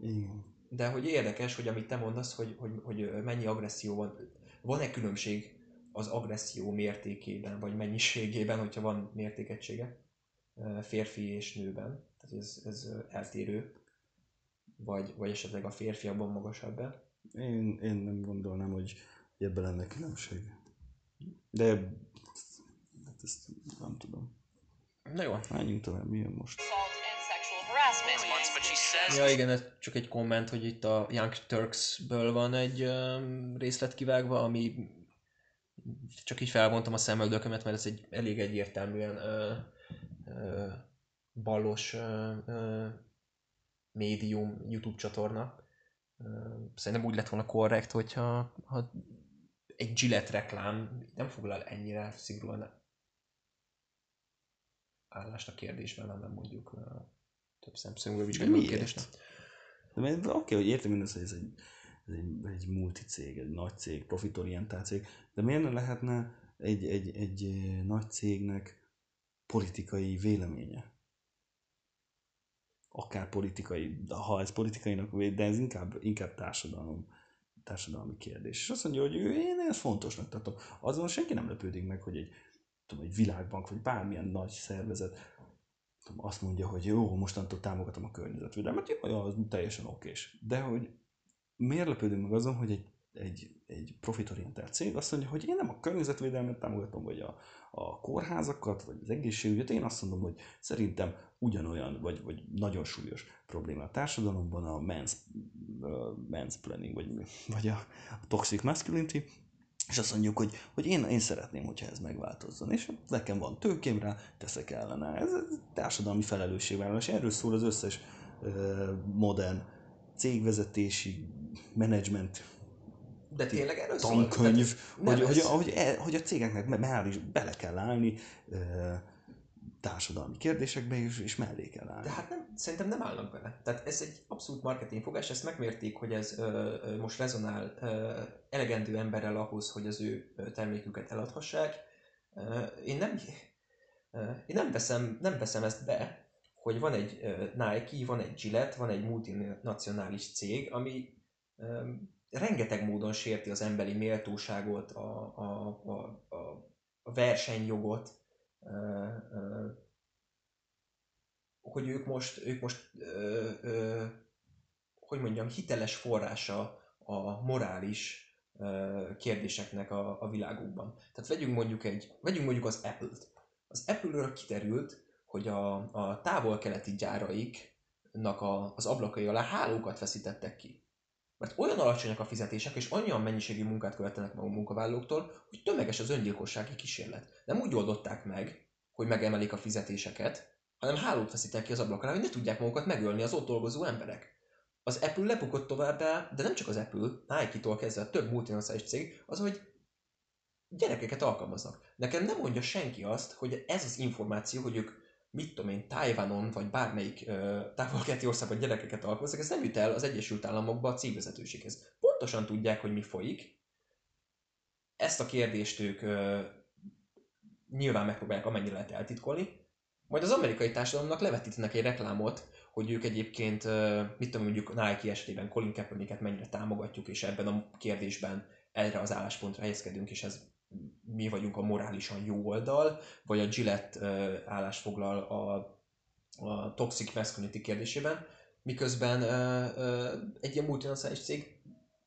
Igen. De hogy érdekes, hogy amit te mondasz, hogy, hogy, hogy mennyi agresszió van. Van-e különbség az agresszió mértékében, vagy mennyiségében, hogyha van mértékegysége férfi és nőben? Tehát ez, ez eltérő. Vagy, vagy esetleg a férfi abban magasabb -e? Én, én nem gondolnám, hogy ebben lenne különbség. De hát ezt nem tudom. Na jó. Menjünk tovább, mi jön most? Ja igen, ez csak egy komment, hogy itt a Young Turks-ből van egy um, részlet kivágva, ami csak így felvontam a szemöldökömet, mert ez egy elég egyértelműen ö, ö, balos ö, ö, médium YouTube csatorna. Szerintem úgy lett volna korrekt, hogyha ha egy Gillette reklám nem foglal ennyire szigorúan állást a kérdésben, hanem mondjuk több szemszögből vizsgáljuk a kérdést. De mert oké, okay, hogy értem én hogy ez egy, ez egy, egy multicég, egy nagy cég, profitorientált cég, de miért ne lehetne egy, egy, egy nagy cégnek politikai véleménye? akár politikai, ha ez politikainak de ez inkább, inkább társadalom, társadalmi kérdés. És azt mondja, hogy ő, én ezt fontosnak tartom. Azon senki nem lepődik meg, hogy egy, tudom, egy világbank, vagy bármilyen nagy szervezet tudom, azt mondja, hogy jó, mostantól támogatom a környezetvédelmet, jó, az teljesen okés. De hogy miért lepődünk meg azon, hogy egy, egy, egy profitorientált cég azt mondja, hogy én nem a környezetvédelmet támogatom, vagy a, a kórházakat, vagy az egészségügyet, én azt mondom, hogy szerintem ugyanolyan, vagy, vagy nagyon súlyos probléma a társadalomban a mans, uh, planning, vagy, vagy a, a toxic masculinity, és azt mondjuk, hogy, hogy én, én szeretném, hogyha ez megváltozzon, és nekem van tőkém rá, teszek ellene. Ez, társadalmi felelősségvállalás. Erről szól az összes uh, modern cégvezetési, menedzsment de tényleg erről tankönyv, szól? hogy, hogy, hogy, e, hogy, a cégeknek már is bele kell állni társadalmi kérdésekbe, és, és mellé kell állni. De hát nem, szerintem nem állnak bele. Tehát ez egy abszolút marketingfogás, ezt megmérték, hogy ez ö, most rezonál ö, elegendő emberrel ahhoz, hogy az ő terméküket eladhassák. Ö, én nem, ö, én nem veszem, nem veszem ezt be, hogy van egy Nike, van egy Gillette, van egy multinacionális cég, ami rengeteg módon sérti az emberi méltóságot, a, a, a, a versenyjogot, hogy ők most, ők most hogy mondjam, hiteles forrása a morális kérdéseknek a, a világukban. Tehát vegyünk mondjuk, egy, vegyünk mondjuk az Apple-t. Az Apple-ről kiterült, hogy a, a távol-keleti gyáraiknak a, az ablakai alá hálókat feszítettek ki. Mert olyan alacsonyak a fizetések, és annyian mennyiségű munkát követenek meg a munkavállalóktól, hogy tömeges az öngyilkossági kísérlet. Nem úgy oldották meg, hogy megemelik a fizetéseket, hanem hálót feszítenek ki az ablakon, hogy ne tudják magukat megölni az ott dolgozó emberek. Az Apple lebukott továbbá, de nem csak az Apple, Nike-tól kezdve a több multinacionális cég, az, hogy gyerekeket alkalmaznak. Nekem nem mondja senki azt, hogy ez az információ, hogy ők mit tudom én, Tájvanon, vagy bármelyik távolkeleti országban gyerekeket alkalmaznak, ez nem jut el az Egyesült Államokba a cégvezetőséghez. Pontosan tudják, hogy mi folyik. Ezt a kérdést ők ö, nyilván megpróbálják amennyire lehet eltitkolni, majd az amerikai társadalomnak levetítenek egy reklámot, hogy ők egyébként, mit tudom, mondjuk Nike esetében Colin Kaepernicket mennyire támogatjuk, és ebben a kérdésben erre az álláspontra helyezkedünk, és ez mi vagyunk a morálisan jó oldal, vagy a Gillette állást foglal a, a toxic masculinity kérdésében, miközben egy ilyen multinacionális cég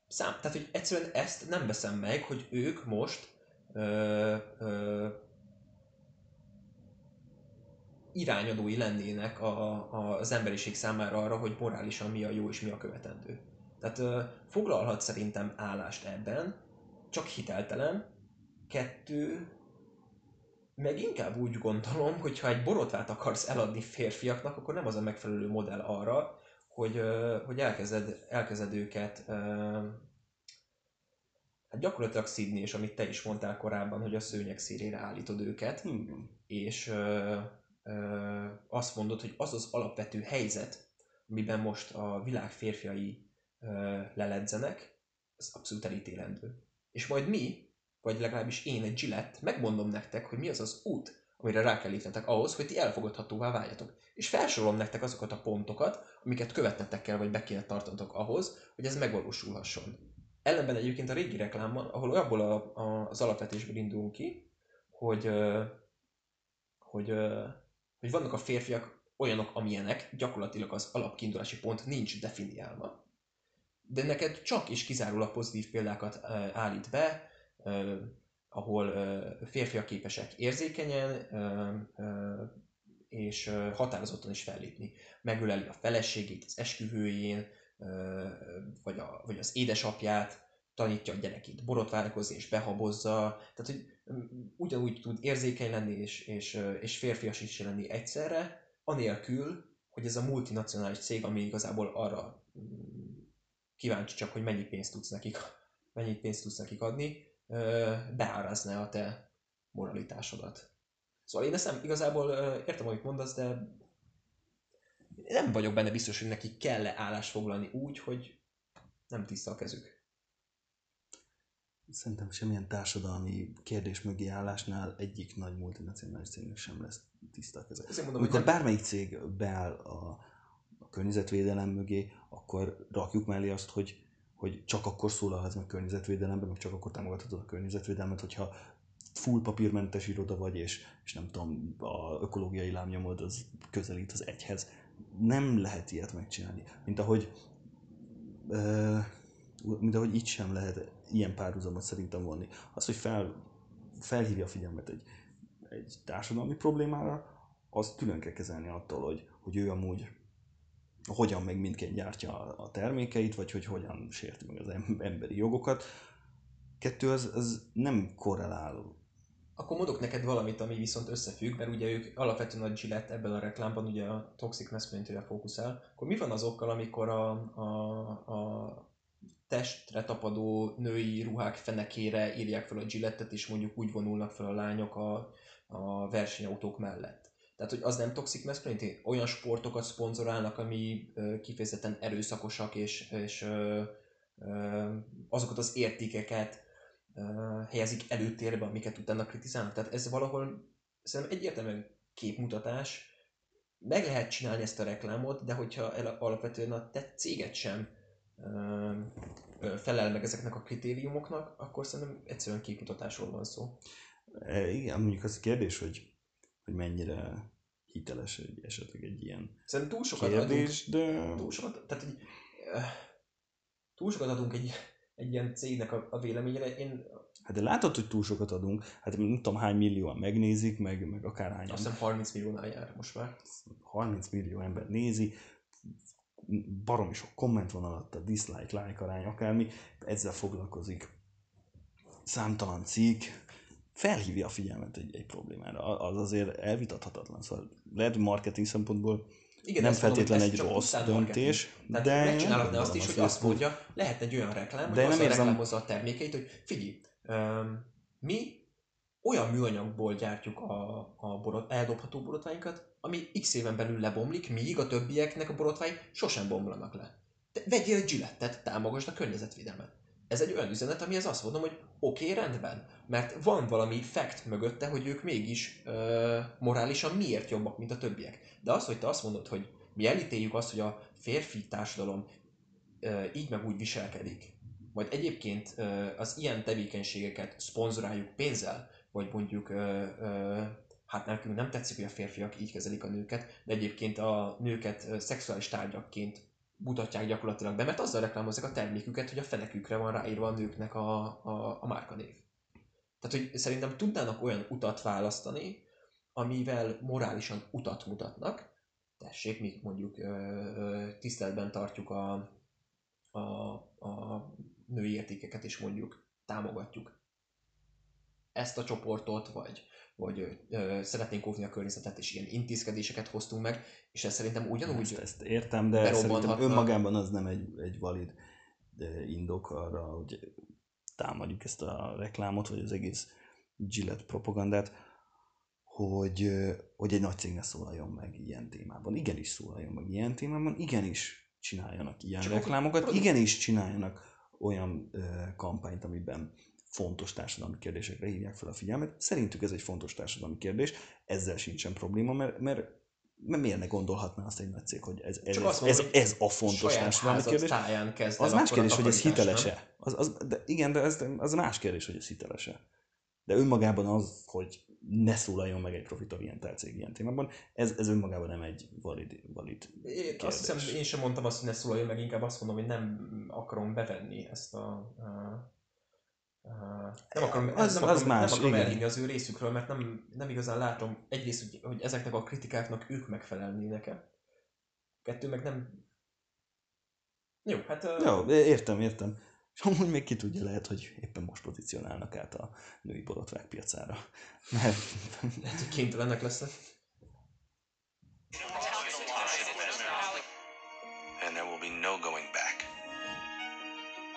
szám, tehát hogy egyszerűen ezt nem veszem meg, hogy ők most ö, ö, irányadói lennének a, a, az emberiség számára arra, hogy morálisan mi a jó és mi a követendő. Tehát ö, foglalhat szerintem állást ebben, csak hiteltelen. Kettő, meg inkább úgy gondolom, hogy ha egy borotvát akarsz eladni férfiaknak, akkor nem az a megfelelő modell arra, hogy, ö, hogy elkezded, elkezded őket ö, hát gyakorlatilag szídni, és amit te is mondtál korábban, hogy a szőnyeg szírére állítod őket, mm. és ö, azt mondod, hogy az az alapvető helyzet, amiben most a világ férfiai leledzenek, az abszolút elítélendő. És majd mi, vagy legalábbis én egy Gillette, megmondom nektek, hogy mi az az út, amire rá kell lépnetek ahhoz, hogy ti elfogadhatóvá váljatok. És felsorolom nektek azokat a pontokat, amiket követnetek kell, vagy be kéne tartanatok ahhoz, hogy ez megvalósulhasson. Ellenben egyébként a régi reklámban, ahol abból a, a, az alapvetésből indulunk ki, hogy, hogy hogy vannak a férfiak olyanok, amilyenek, gyakorlatilag az alapkiindulási pont nincs definiálva, de neked csak és kizárólag pozitív példákat állít be, ahol férfiak képesek érzékenyen és határozottan is fellépni. Megöleli a feleségét az esküvőjén, vagy, a, vagy az édesapját, tanítja a gyerekét borotválkozni és behabozza, tehát hogy ugyanúgy tud érzékeny lenni és, és, és férfias is lenni egyszerre, anélkül, hogy ez a multinacionális cég, ami igazából arra mm, kíváncsi csak, hogy mennyi pénzt tudsz nekik, mennyit pénzt tudsz nekik adni, beárazná a te moralitásodat. Szóval én ezt nem, igazából értem, amit mondasz, de nem vagyok benne biztos, hogy nekik kell-e állást foglalni úgy, hogy nem tiszta a kezük. Szerintem semmilyen társadalmi kérdés mögé állásnál egyik nagy multinacionális cégnek sem lesz tiszta a kezek. Mondom, Amikor nem... bármelyik cég beáll a, a környezetvédelem mögé, akkor rakjuk mellé azt, hogy, hogy csak akkor szólalhatsz meg környezetvédelemben, meg csak akkor támogathatod a környezetvédelmet, hogyha full papírmentes iroda vagy, és, és nem tudom, a ökológiai lámnyomod az közelít az egyhez. Nem lehet ilyet megcsinálni. Mint ahogy, uh, mint ahogy itt sem lehet ilyen párhuzamot szerintem vonni. Az, hogy fel, felhívja a figyelmet egy, egy társadalmi problémára, az külön kell kezelni attól, hogy, hogy ő amúgy hogyan meg mindként gyártja a termékeit, vagy hogy hogyan sérti meg az emberi jogokat. Kettő, az, az nem korrelál. Akkor mondok neked valamit, ami viszont összefügg, mert ugye ők alapvetően a Gillette ebben a reklámban ugye a toxic masculinity fókuszál. Akkor mi van azokkal, amikor a, a, a testre tapadó női ruhák fenekére írják fel a Gillettet, és mondjuk úgy vonulnak fel a lányok a, a versenyautók mellett. Tehát, hogy az nem toxic masculinity? Olyan sportokat szponzorálnak, ami ö, kifejezetten erőszakosak, és, és ö, ö, azokat az értékeket ö, helyezik előtérbe, amiket utána kritizálnak. Tehát ez valahol szerintem egyértelműen képmutatás, meg lehet csinálni ezt a reklámot, de hogyha alapvetően a te céget sem felel meg ezeknek a kritériumoknak, akkor szerintem egyszerűen képmutatásról van szó. E, igen, mondjuk az a kérdés, hogy, hogy mennyire hiteles egy, esetleg egy ilyen Szerintem túl sokat kérdés, adunk, de... Túl sokat, tehát egy, túl sokat adunk egy, egy ilyen cégnek a, a véleményére. Én... Hát de látod, hogy túl sokat adunk, hát nem tudom hány millióan megnézik, meg, meg akárhányan. Azt hiszem 30 milliónál jár most már. 30 millió ember nézi, baromi sok komment van alatta, dislike, like arány, akármi, ezzel foglalkozik. Számtalan cikk, felhívja a figyelmet egy, egy problémára. Az azért elvitathatatlan. Szóval lehet marketing szempontból igen, nem feltétlen egy rossz döntés, de megcsinálhatna azt is, hogy azt mondja, lehet egy olyan reklám, de hogy nem érzem... reklámozza a termékeit, hogy figyelj, um, mi olyan műanyagból gyártjuk a, a borot, eldobható borotváinkat, ami x éven belül lebomlik, míg a többieknek a borotvái sosem bomlanak le. Te vegyél Gillettet, támogasd a környezetvédelmet. Ez egy olyan üzenet, amihez azt mondom, hogy oké, okay, rendben, mert van valami fact mögötte, hogy ők mégis ö, morálisan miért jobbak, mint a többiek. De az, hogy te azt mondod, hogy mi elítéljük azt, hogy a férfi társadalom ö, így meg úgy viselkedik, vagy egyébként ö, az ilyen tevékenységeket szponzoráljuk pénzzel, vagy mondjuk ö, ö, hát nekünk nem tetszik, hogy a férfiak így kezelik a nőket, de egyébként a nőket szexuális tárgyakként mutatják gyakorlatilag be, mert azzal reklámozzák a terméküket, hogy a fenekükre van ráírva a nőknek a, a, a márkanév. Tehát, hogy szerintem tudnának olyan utat választani, amivel morálisan utat mutatnak, tessék, mi mondjuk tiszteletben tartjuk a, a, a női értékeket, és mondjuk támogatjuk ezt a csoportot, vagy hogy ö, szeretnénk óvni a környezetet, és ilyen intézkedéseket hoztunk meg, és ez szerintem ugyanúgy Ezt, ezt értem, de szerintem önmagában az nem egy, egy valid indok arra, hogy támadjuk ezt a reklámot, vagy az egész Gillette propagandát, hogy, hogy egy nagy cég ne szólaljon meg ilyen témában. Igenis szólaljon meg ilyen témában, igenis csináljanak ilyen Csak reklámokat, igenis csináljanak olyan ö, kampányt, amiben fontos társadalmi kérdésekre hívják fel a figyelmet. Szerintük ez egy fontos társadalmi kérdés, ezzel sincsen probléma, mert, mert mert miért ne gondolhatná azt egy nagy cég, hogy ez, ez, mondom, ez, ez a fontos társadalmi kérdés. Az más kérdés, hogy ez hiteles-e. Az, az, de igen, de ez, az más kérdés, hogy ez hiteles-e. De önmagában az, hogy ne szólaljon meg egy profitorientált cég ilyen témában, ez, ez önmagában nem egy valid, valid én. Azt hiszem, én sem mondtam azt, hogy ne szólaljon meg, inkább azt mondom, hogy nem akarom bevenni ezt a, a nem akarom, az, nem akarom, az más, nem akarom elhinni az ő részükről, mert nem, nem igazán látom egyrészt, hogy, hogy ezeknek a kritikáknak ők megfelelnének-e. Kettő meg nem... Jó, hát... Jó, értem, értem. És amúgy még ki tudja, lehet, hogy éppen most pozícionálnak át a női borotvák piacára. Mert... Lehet, hogy kénytelenek lesznek. And there will be no going back.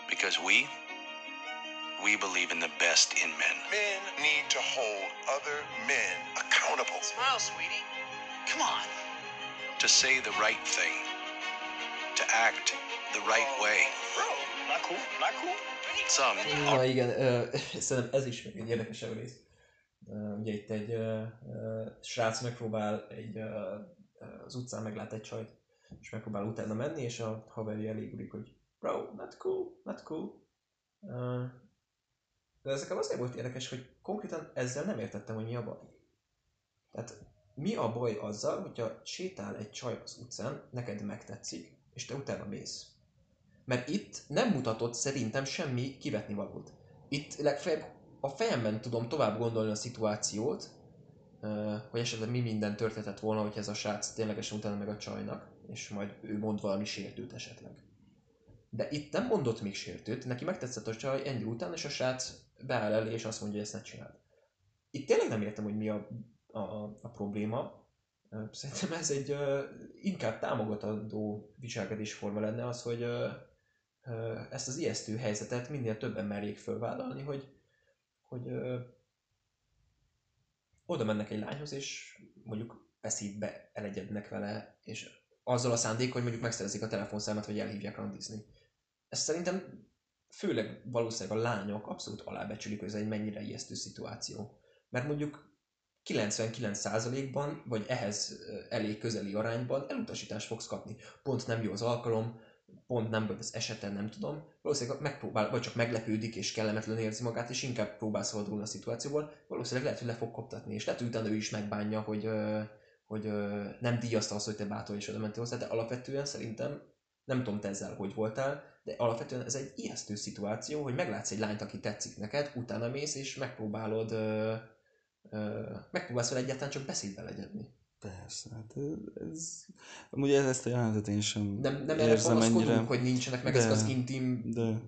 Because we, we believe in the best in men. Men need to hold other men accountable. Smile, sweetie. Come on. To say the right thing. To act the right way. Bro, not cool, not cool. Some Na igen, ö, [laughs] szerintem ez is még egy érdekesebb rész. Ö, Ugye itt egy ö, ö, srác megpróbál egy, ö, az utcán meglát egy csajt, és megpróbál utána menni, és a haverja elégulik, hogy bro, not cool, not cool. Ö, De ezek azért volt érdekes, hogy konkrétan ezzel nem értettem, hogy mi a baj. Tehát mi a baj azzal, hogyha sétál egy csaj az utcán, neked megtetszik, és te utána mész. Mert itt nem mutatott szerintem semmi kivetni valót. Itt legfeljebb a fejemben tudom tovább gondolni a szituációt, hogy esetleg mi minden történhetett volna, hogy ez a srác ténylegesen utána meg a csajnak, és majd ő mond valami sértőt esetleg. De itt nem mondott még sértőt, neki megtetszett a csaj ennyi után, és a srác beáll elé, és azt mondja, hogy ezt ne csináld. Itt tényleg nem értem, hogy mi a, a, a probléma. Szerintem ez egy ö, inkább támogatandó viselkedésforma lenne az, hogy ö, ö, ezt az ijesztő helyzetet minél többen merjék fölvállalni, hogy, hogy ö, oda mennek egy lányhoz, és mondjuk beszédbe elegyednek vele, és azzal a szándék, hogy mondjuk megszerezik a telefonszámát, vagy elhívják randizni. Ez szerintem főleg valószínűleg a lányok abszolút alábecsülik, hogy ez egy mennyire ijesztő szituáció. Mert mondjuk 99%-ban, vagy ehhez elég közeli arányban elutasítást fogsz kapni. Pont nem jó az alkalom, pont nem vagy az eseten, nem tudom. Valószínűleg megpróbál, vagy csak meglepődik és kellemetlen érzi magát, és inkább próbál szabadulni a szituációból. Valószínűleg lehet, hogy le fog koptatni, és lehet, hogy utána ő is megbánja, hogy, hogy nem díjazta azt, hogy te bátor és oda mentél hozzá, de alapvetően szerintem, nem tudom te ezzel hogy voltál, de alapvetően ez egy ijesztő szituáció, hogy meglátsz egy lányt, aki tetszik neked, utána mész, és megpróbálod ö, ö, megpróbálsz vele egyáltalán csak beszédbe legyedni. Persze, hát ez... Amúgy ezt a jelenetet én sem Nem, nem erre érzem ennyire. hogy nincsenek meg De- ezek az intim De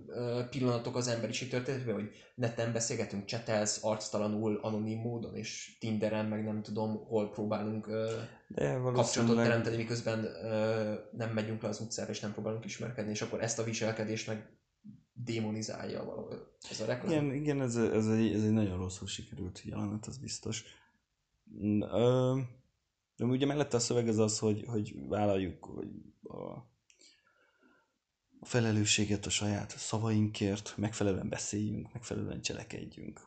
pillanatok az emberiség történetben, hogy neten beszélgetünk, csetelsz arctalanul, anonim módon, és Tinderen, meg nem tudom, hol próbálunk De kapcsolatot teremteni, miközben nem megyünk le az utcára, és nem próbálunk ismerkedni, és akkor ezt a viselkedést meg démonizálja valahol ez a reklám. Igen, igen ez, ez, egy, ez egy nagyon rosszul sikerült jelenet, az biztos. Ö, de ugye mellette a szöveg az az, hogy, hogy vállaljuk hogy a, a felelősséget a saját szavainkért, megfelelően beszéljünk, megfelelően cselekedjünk.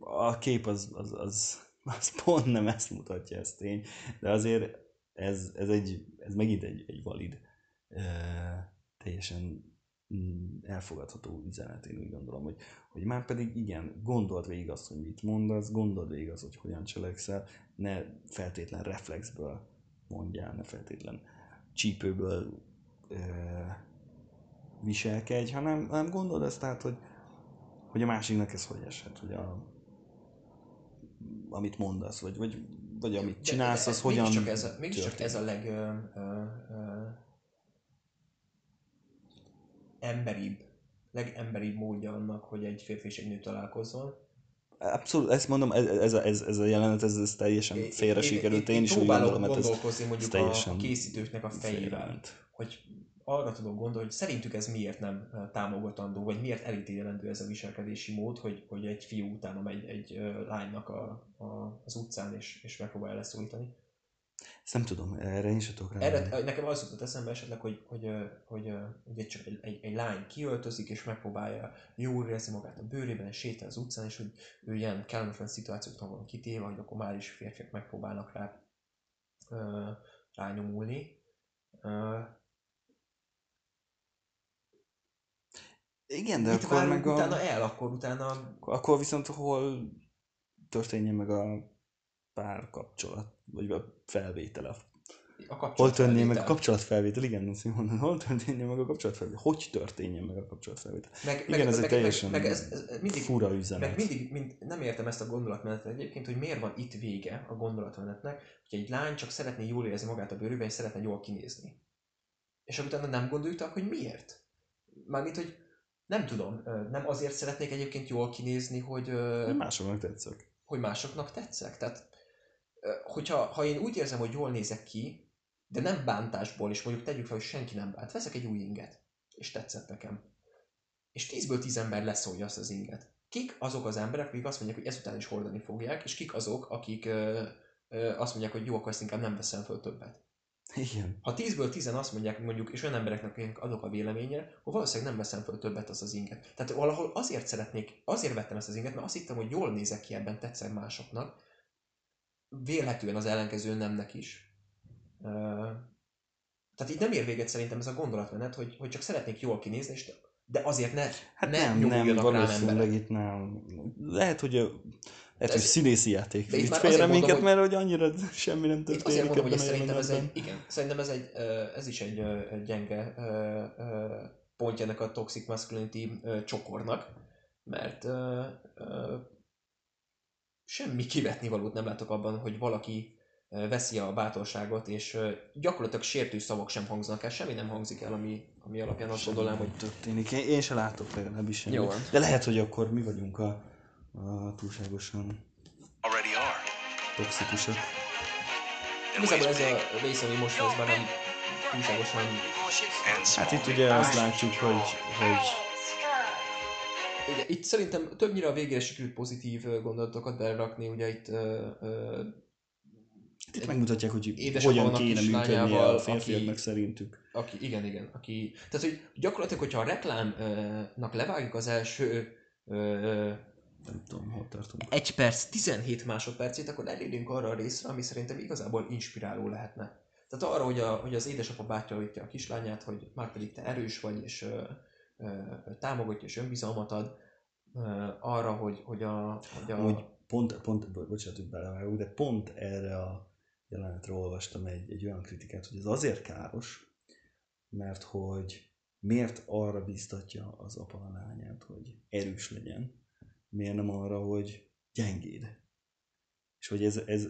A kép az, az, az, az pont nem ezt mutatja, ez tény, de azért ez, ez, egy, ez megint egy, egy valid, teljesen elfogadható üzenet, én úgy gondolom, hogy, hogy már pedig igen, gondold végig azt, hogy mit mondasz, gondold végig azt, hogy hogyan cselekszel, ne feltétlen reflexből mondjál, ne feltétlen csípőből ö, viselkedj, hanem, hanem gondold ezt tehát, hogy, hogy a másiknak ez hogy esett, hogy a, amit mondasz, vagy, vagy, vagy amit csinálsz, az hogyan Mégiscsak ez mégiscsak ez a leg... Ö, ö, ö, emberibb, legemberibb módja annak, hogy egy férfi és egy nő találkozzon. Abszolút, ezt mondom, ez, ez, ez, ez a jelenet, ez, ez teljesen félre sikerült, én, is úgy gondolom, mert ez, gondolkozni ez mondjuk a, teljesen a készítőknek a fejével, hogy arra tudok gondolni, hogy szerintük ez miért nem támogatandó, vagy miért elítélendő ez a viselkedési mód, hogy, hogy egy fiú utána megy egy lánynak a, a, az utcán, és, és megpróbálja leszólítani. Ezt nem tudom, erre én sem tudok rá. Erre, nekem az jutott eszembe esetleg, hogy, hogy, hogy, ö, ugye csak egy, egy, egy lány kiöltözik, és megpróbálja jól érezni magát a bőrében, és sétál az utcán, és hogy ő ilyen kellemetlen szituációknak van kitéve, hogy akkor már is férfiak megpróbálnak rá rányomulni. Igen, de Mit akkor várunk meg a... utána el, akkor utána Akkor viszont hol történjen meg a párkapcsolat, vagy a felvétele. a kapcsolat Hol történjen meg a felvétel. kapcsolatfelvétel? Igen, azt mondom, hol történjen meg a kapcsolatfelvétel? Hogy történjen meg a kapcsolatfelvétel? Meg, Igen, ez egy meg, teljesen meg, meg ez, ez mindig, Fura üzenet. Meg mindig, mind, nem értem ezt a gondolatmenetet egyébként, hogy miért van itt vége a gondolatmenetnek, hogy egy lány csak szeretné jól érezni magát a bőrében, és szeretne jól kinézni. És utána nem gondoltak, hogy miért? Mármint, hogy nem tudom, nem azért szeretnék egyébként jól kinézni, hogy... Másoknak tetszek. Hogy másoknak tetszek. Tehát, hogyha ha én úgy érzem, hogy jól nézek ki, de nem bántásból, és mondjuk tegyük fel, hogy senki nem bánt, veszek egy új inget, és tetszett nekem. És tízből tíz ember leszólja azt az inget. Kik azok az emberek, akik azt mondják, hogy ezután is hordani fogják, és kik azok, akik ö, ö, azt mondják, hogy jó, akkor ezt inkább nem veszem föl többet. Igen. Ha 10-ből 10 azt mondják, mondjuk, és olyan embereknek adok a véleményre, akkor valószínűleg nem veszem föl többet az az inget. Tehát valahol azért szeretnék, azért vettem ezt az inget, mert azt hittem, hogy jól nézek ki ebben, tetszem másoknak. Vélhetően az ellenkező nemnek is. Tehát itt nem ér véget szerintem ez a gondolatmenet, hogy, hogy csak szeretnék jól kinézni, és de azért ne, hát ne nem, nem, valószínűleg itt nem. Lehet, hogy a, lehet, hogy színészi játék vitt félre minket, mondom, mert hogy annyira semmi nem történik. Itt azért mondom, hogy szerintem ez egy, igen, szerintem ez, egy, ez is egy gyenge pontja ennek a toxic masculinity csokornak, mert semmi kivetni valót nem látok abban, hogy valaki veszi a bátorságot, és gyakorlatilag sértő szavak sem hangzanak el, semmi nem hangzik el, ami, ami alapján azt gondolom, hogy... történik. Én, én se látok legalábbis semmi. Jó. De lehet, hogy akkor mi vagyunk a, a túlságosan Already are. toxikusak. Igazából ez a rész, ami most lesz, nem túlságosan... Hát itt ugye azt látjuk, hogy, hogy Ugye, itt szerintem többnyire a végére sikerült pozitív gondolatokat belerakni, ugye itt uh, uh, itt megmutatják, hogy hogyan kéne működni a férfiaknak aki, szerintük. Aki, igen, igen. Aki, tehát, hogy gyakorlatilag, hogyha a reklámnak levágjuk az első nem tudom, hol tartunk. 1 perc, 17 másodpercét, akkor elérünk arra a részre, ami szerintem igazából inspiráló lehetne. Tehát arra, hogy, a, hogy az édesapa bátyolítja a kislányát, hogy már pedig te erős vagy, és ö, ö, támogatja, és önbizalmat ad, arra, hogy, hogy a... Hogy a... Hogy pont, pont, bocsánat, hogy belevágok, de pont erre a jelenetre olvastam egy, egy olyan kritikát, hogy ez azért káros, mert hogy miért arra biztatja az apa a lányát, hogy erős legyen, miért nem arra, hogy gyengéd. És hogy ez, ez,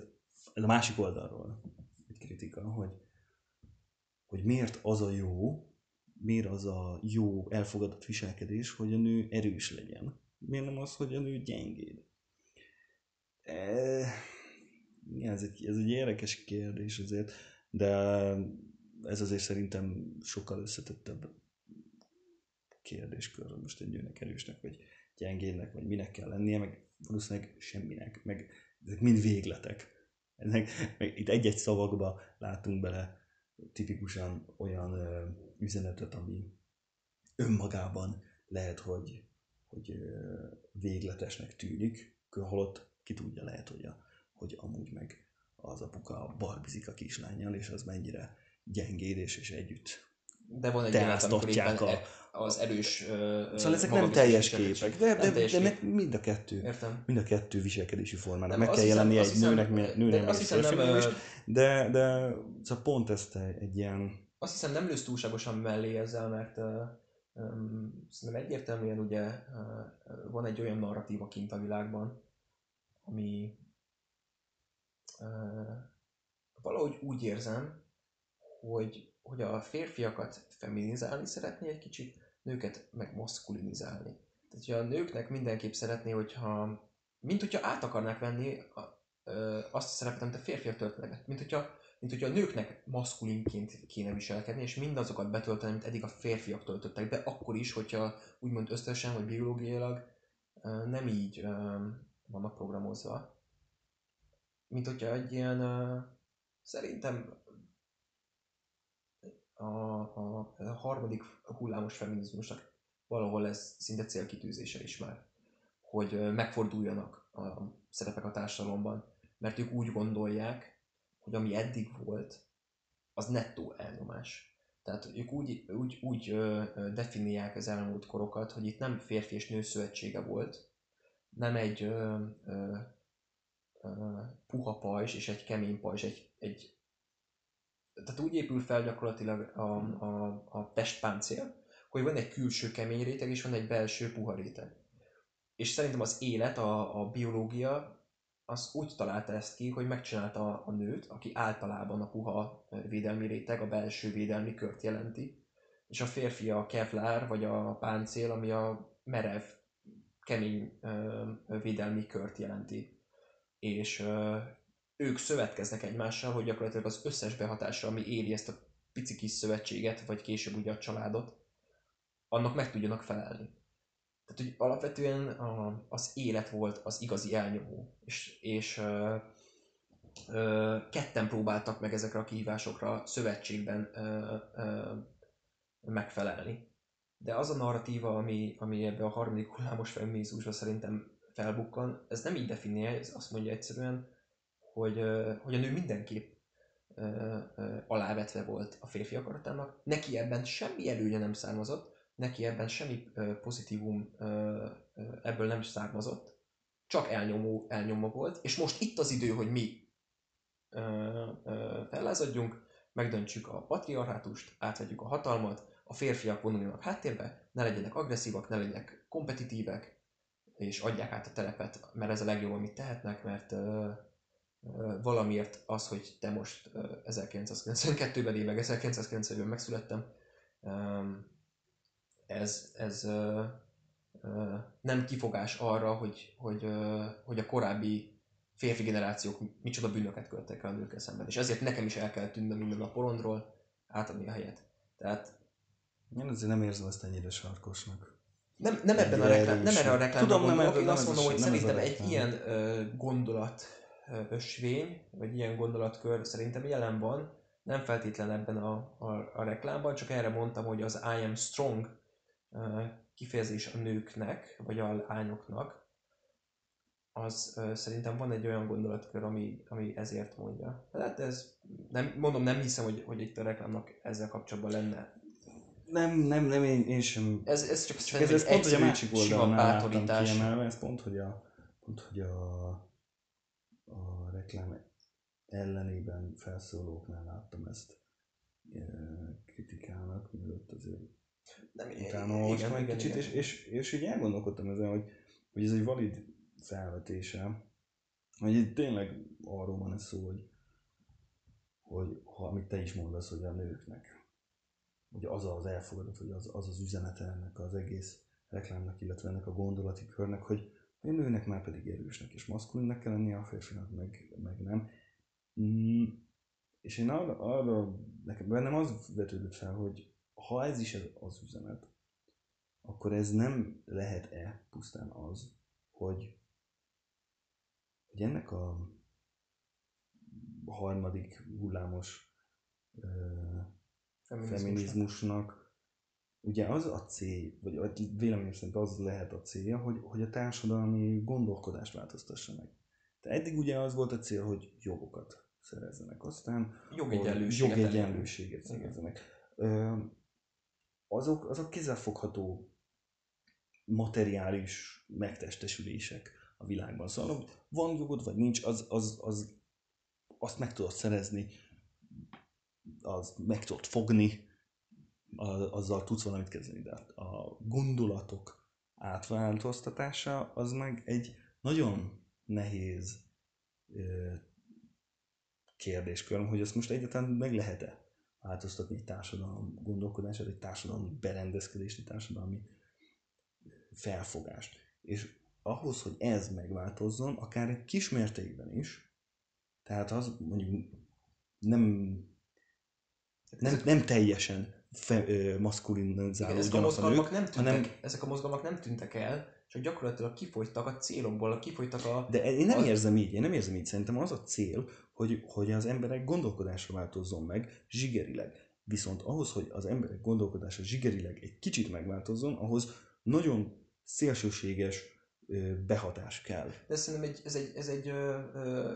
ez a másik oldalról egy kritika, hogy, hogy miért az a jó, miért az a jó elfogadott viselkedés, hogy a nő erős legyen. Miért nem az, hogy a nő gyengéd. E, ez egy, ez egy érdekes kérdés azért, de ez azért szerintem sokkal összetettebb kérdéskör, most egy nőnek erősnek, vagy gyengének, vagy minek kell lennie, meg valószínűleg semminek, meg ezek mind végletek. Ezek, meg itt egy-egy szavakba látunk bele tipikusan olyan üzenetet, ami önmagában lehet, hogy, hogy végletesnek tűnik, holott ki tudja, lehet, hogy a hogy amúgy meg az apuka barbizik a kislányjal, és az mennyire gyengéd, és, együtt de van egy jelenet, amikor a... E- az erős Szóval ezek nem teljes képek, de, de, teljes de, kép. mind a kettő. Értem. Mind a kettő viselkedési formának. Meg kell jelenni egy hiszem, nőnek, nőnek de hiszem, nem, is, de, de szóval pont ezt egy ilyen... Azt hiszem nem lősz túlságosan mellé ezzel, mert uh, um, szerintem egyértelműen ugye uh, van egy olyan narratíva kint a világban, ami valahogy úgy érzem, hogy, hogy a férfiakat feminizálni szeretné egy kicsit, nőket meg maszkulinizálni. Tehát, hogy a nőknek mindenképp szeretné, hogyha, mint hogyha át akarnák venni a, ö, azt a szerepet, amit a férfiak töltenek. Mint hogyha, mint hogyha a nőknek maszkulinként kéne viselkedni, és mindazokat betölteni, amit eddig a férfiak töltöttek be, akkor is, hogyha úgymond összesen vagy biológiailag nem így vannak programozva. Mint hogyha egy ilyen, szerintem a, a, a harmadik hullámos feminizmusnak valahol ez szinte célkitűzése is már, hogy megforduljanak a szerepek a társadalomban, mert ők úgy gondolják, hogy ami eddig volt, az nettó elnyomás. Tehát ők úgy, úgy, úgy ö, ö, definiálják az elmúlt korokat, hogy itt nem férfi és nő szövetsége volt, nem egy ö, ö, puha pajzs és egy kemény pajzs, egy, egy tehát úgy épül fel gyakorlatilag a, a, a testpáncél, hogy van egy külső kemény réteg, és van egy belső puha réteg. És szerintem az élet, a, a biológia, az úgy találta ezt ki, hogy megcsinálta a nőt, aki általában a puha védelmi réteg, a belső védelmi kört jelenti, és a férfi a kevlár, vagy a páncél, ami a merev, kemény ö, védelmi kört jelenti. És ö, ők szövetkeznek egymással, hogy gyakorlatilag az összes behatásra, ami éri ezt a pici kis szövetséget, vagy később ugye a családot, annak meg tudjanak felelni. Tehát, hogy alapvetően a, az élet volt az igazi elnyomó, és, és ö, ö, ketten próbáltak meg ezekre a kihívásokra szövetségben ö, ö, megfelelni. De az a narratíva, ami, ami ebbe a harmadik hullámos feminizmusba szerintem felbukkan, ez nem így definiálja, ez azt mondja egyszerűen, hogy, hogy a nő mindenképp alávetve volt a férfi akaratának. Neki ebben semmi előnye nem származott, neki ebben semmi pozitívum ebből nem származott, csak elnyomó, elnyomó volt, és most itt az idő, hogy mi fellázadjunk, megdöntsük a patriarhátust, átvegyük a hatalmat, a férfiak vonuljanak háttérbe, ne legyenek agresszívak, ne legyenek kompetitívek, és adják át a telepet, mert ez a legjobb, amit tehetnek, mert uh, uh, valamiért az, hogy te most uh, 1992-ben, én meg 1990-ben megszülettem, ez, ez uh, uh, nem kifogás arra, hogy, hogy, uh, hogy a korábbi férfi generációk micsoda bűnöket követtek el a nőkkel szemben. És ezért nekem is el kell tűnnöm minden a porondról, átadni a helyet. Tehát én azért nem érzem ezt ennyire sarkosnak. Nem, nem ebben a reklám, nem erre a reklámra Tudom, gondolok, nem, én azt mondom, hogy szerintem egy ilyen uh, gondolat uh, ösvény, vagy ilyen gondolatkör szerintem jelen van, nem feltétlen ebben a, a, a reklámban, csak erre mondtam, hogy az I am strong kifejezés a nőknek, vagy a lányoknak, az szerintem van egy olyan gondolatkör, ami, ami ezért mondja. Hát ez, nem, mondom, nem hiszem, hogy, hogy itt a reklámnak ezzel kapcsolatban lenne nem, nem, nem, én, én sem. Ez, ez csak, csak ez, ez pont, hogy a másik oldalon láttam kiemelve, ez pont, hogy a, pont, hogy a, a reklám ellenében felszólóknál láttam ezt kritikának, mielőtt azért nem, utána olvastam egy kicsit, igen. És, és, és így elgondolkodtam ezen, hogy, hogy ez egy valid felvetése, hogy itt tényleg arról van ez szó, hogy, hogy ha, amit te is mondasz, hogy a nőknek hogy az az elfogadott, hogy az, az az üzenete ennek az egész reklámnak, illetve ennek a gondolati körnek, hogy a nőnek már pedig erősnek és maszkulinnek kell lennie, a férfinak meg, meg nem. Mm, és én arra, arra, nekem bennem az vetődött fel, hogy ha ez is az üzenet, akkor ez nem lehet-e pusztán az, hogy, hogy ennek a harmadik hullámos feminizmusnak ugye az a cél, vagy véleményem szerint az lehet a célja, hogy, hogy a társadalmi gondolkodást változtassa meg. De eddig ugye az volt a cél, hogy jogokat szerezzenek, aztán jogegyenlőséget, jogegyenlőséget szerezzenek. Ö, azok, azok kézzelfogható materiális megtestesülések a világban. Szóval van jogod, vagy nincs, az, az, az, azt meg tudod szerezni az meg tudod fogni, azzal tudsz valamit kezdeni, de a gondolatok átváltoztatása az meg egy nagyon nehéz kérdéskör, hogy ezt most egyáltalán meg lehet-e változtatni egy társadalom gondolkodását, egy társadalmi berendezkedést, egy társadalmi felfogást. És ahhoz, hogy ez megváltozzon, akár egy kis mértékben is, tehát az mondjuk nem nem, nem teljesen fe, ö, maszkulinizáló ezek a mozgalmak nem tűntek, hanem... ezek a mozgalmak nem tűntek el, csak gyakorlatilag kifogytak a célokból, kifogytak a... De én nem az... érzem így, én nem érzem így. Szerintem az a cél, hogy, hogy az emberek gondolkodásra változzon meg zsigerileg. Viszont ahhoz, hogy az emberek gondolkodása zsigerileg egy kicsit megváltozzon, ahhoz nagyon szélsőséges behatás kell. De szerintem egy, ez, egy, ez, egy,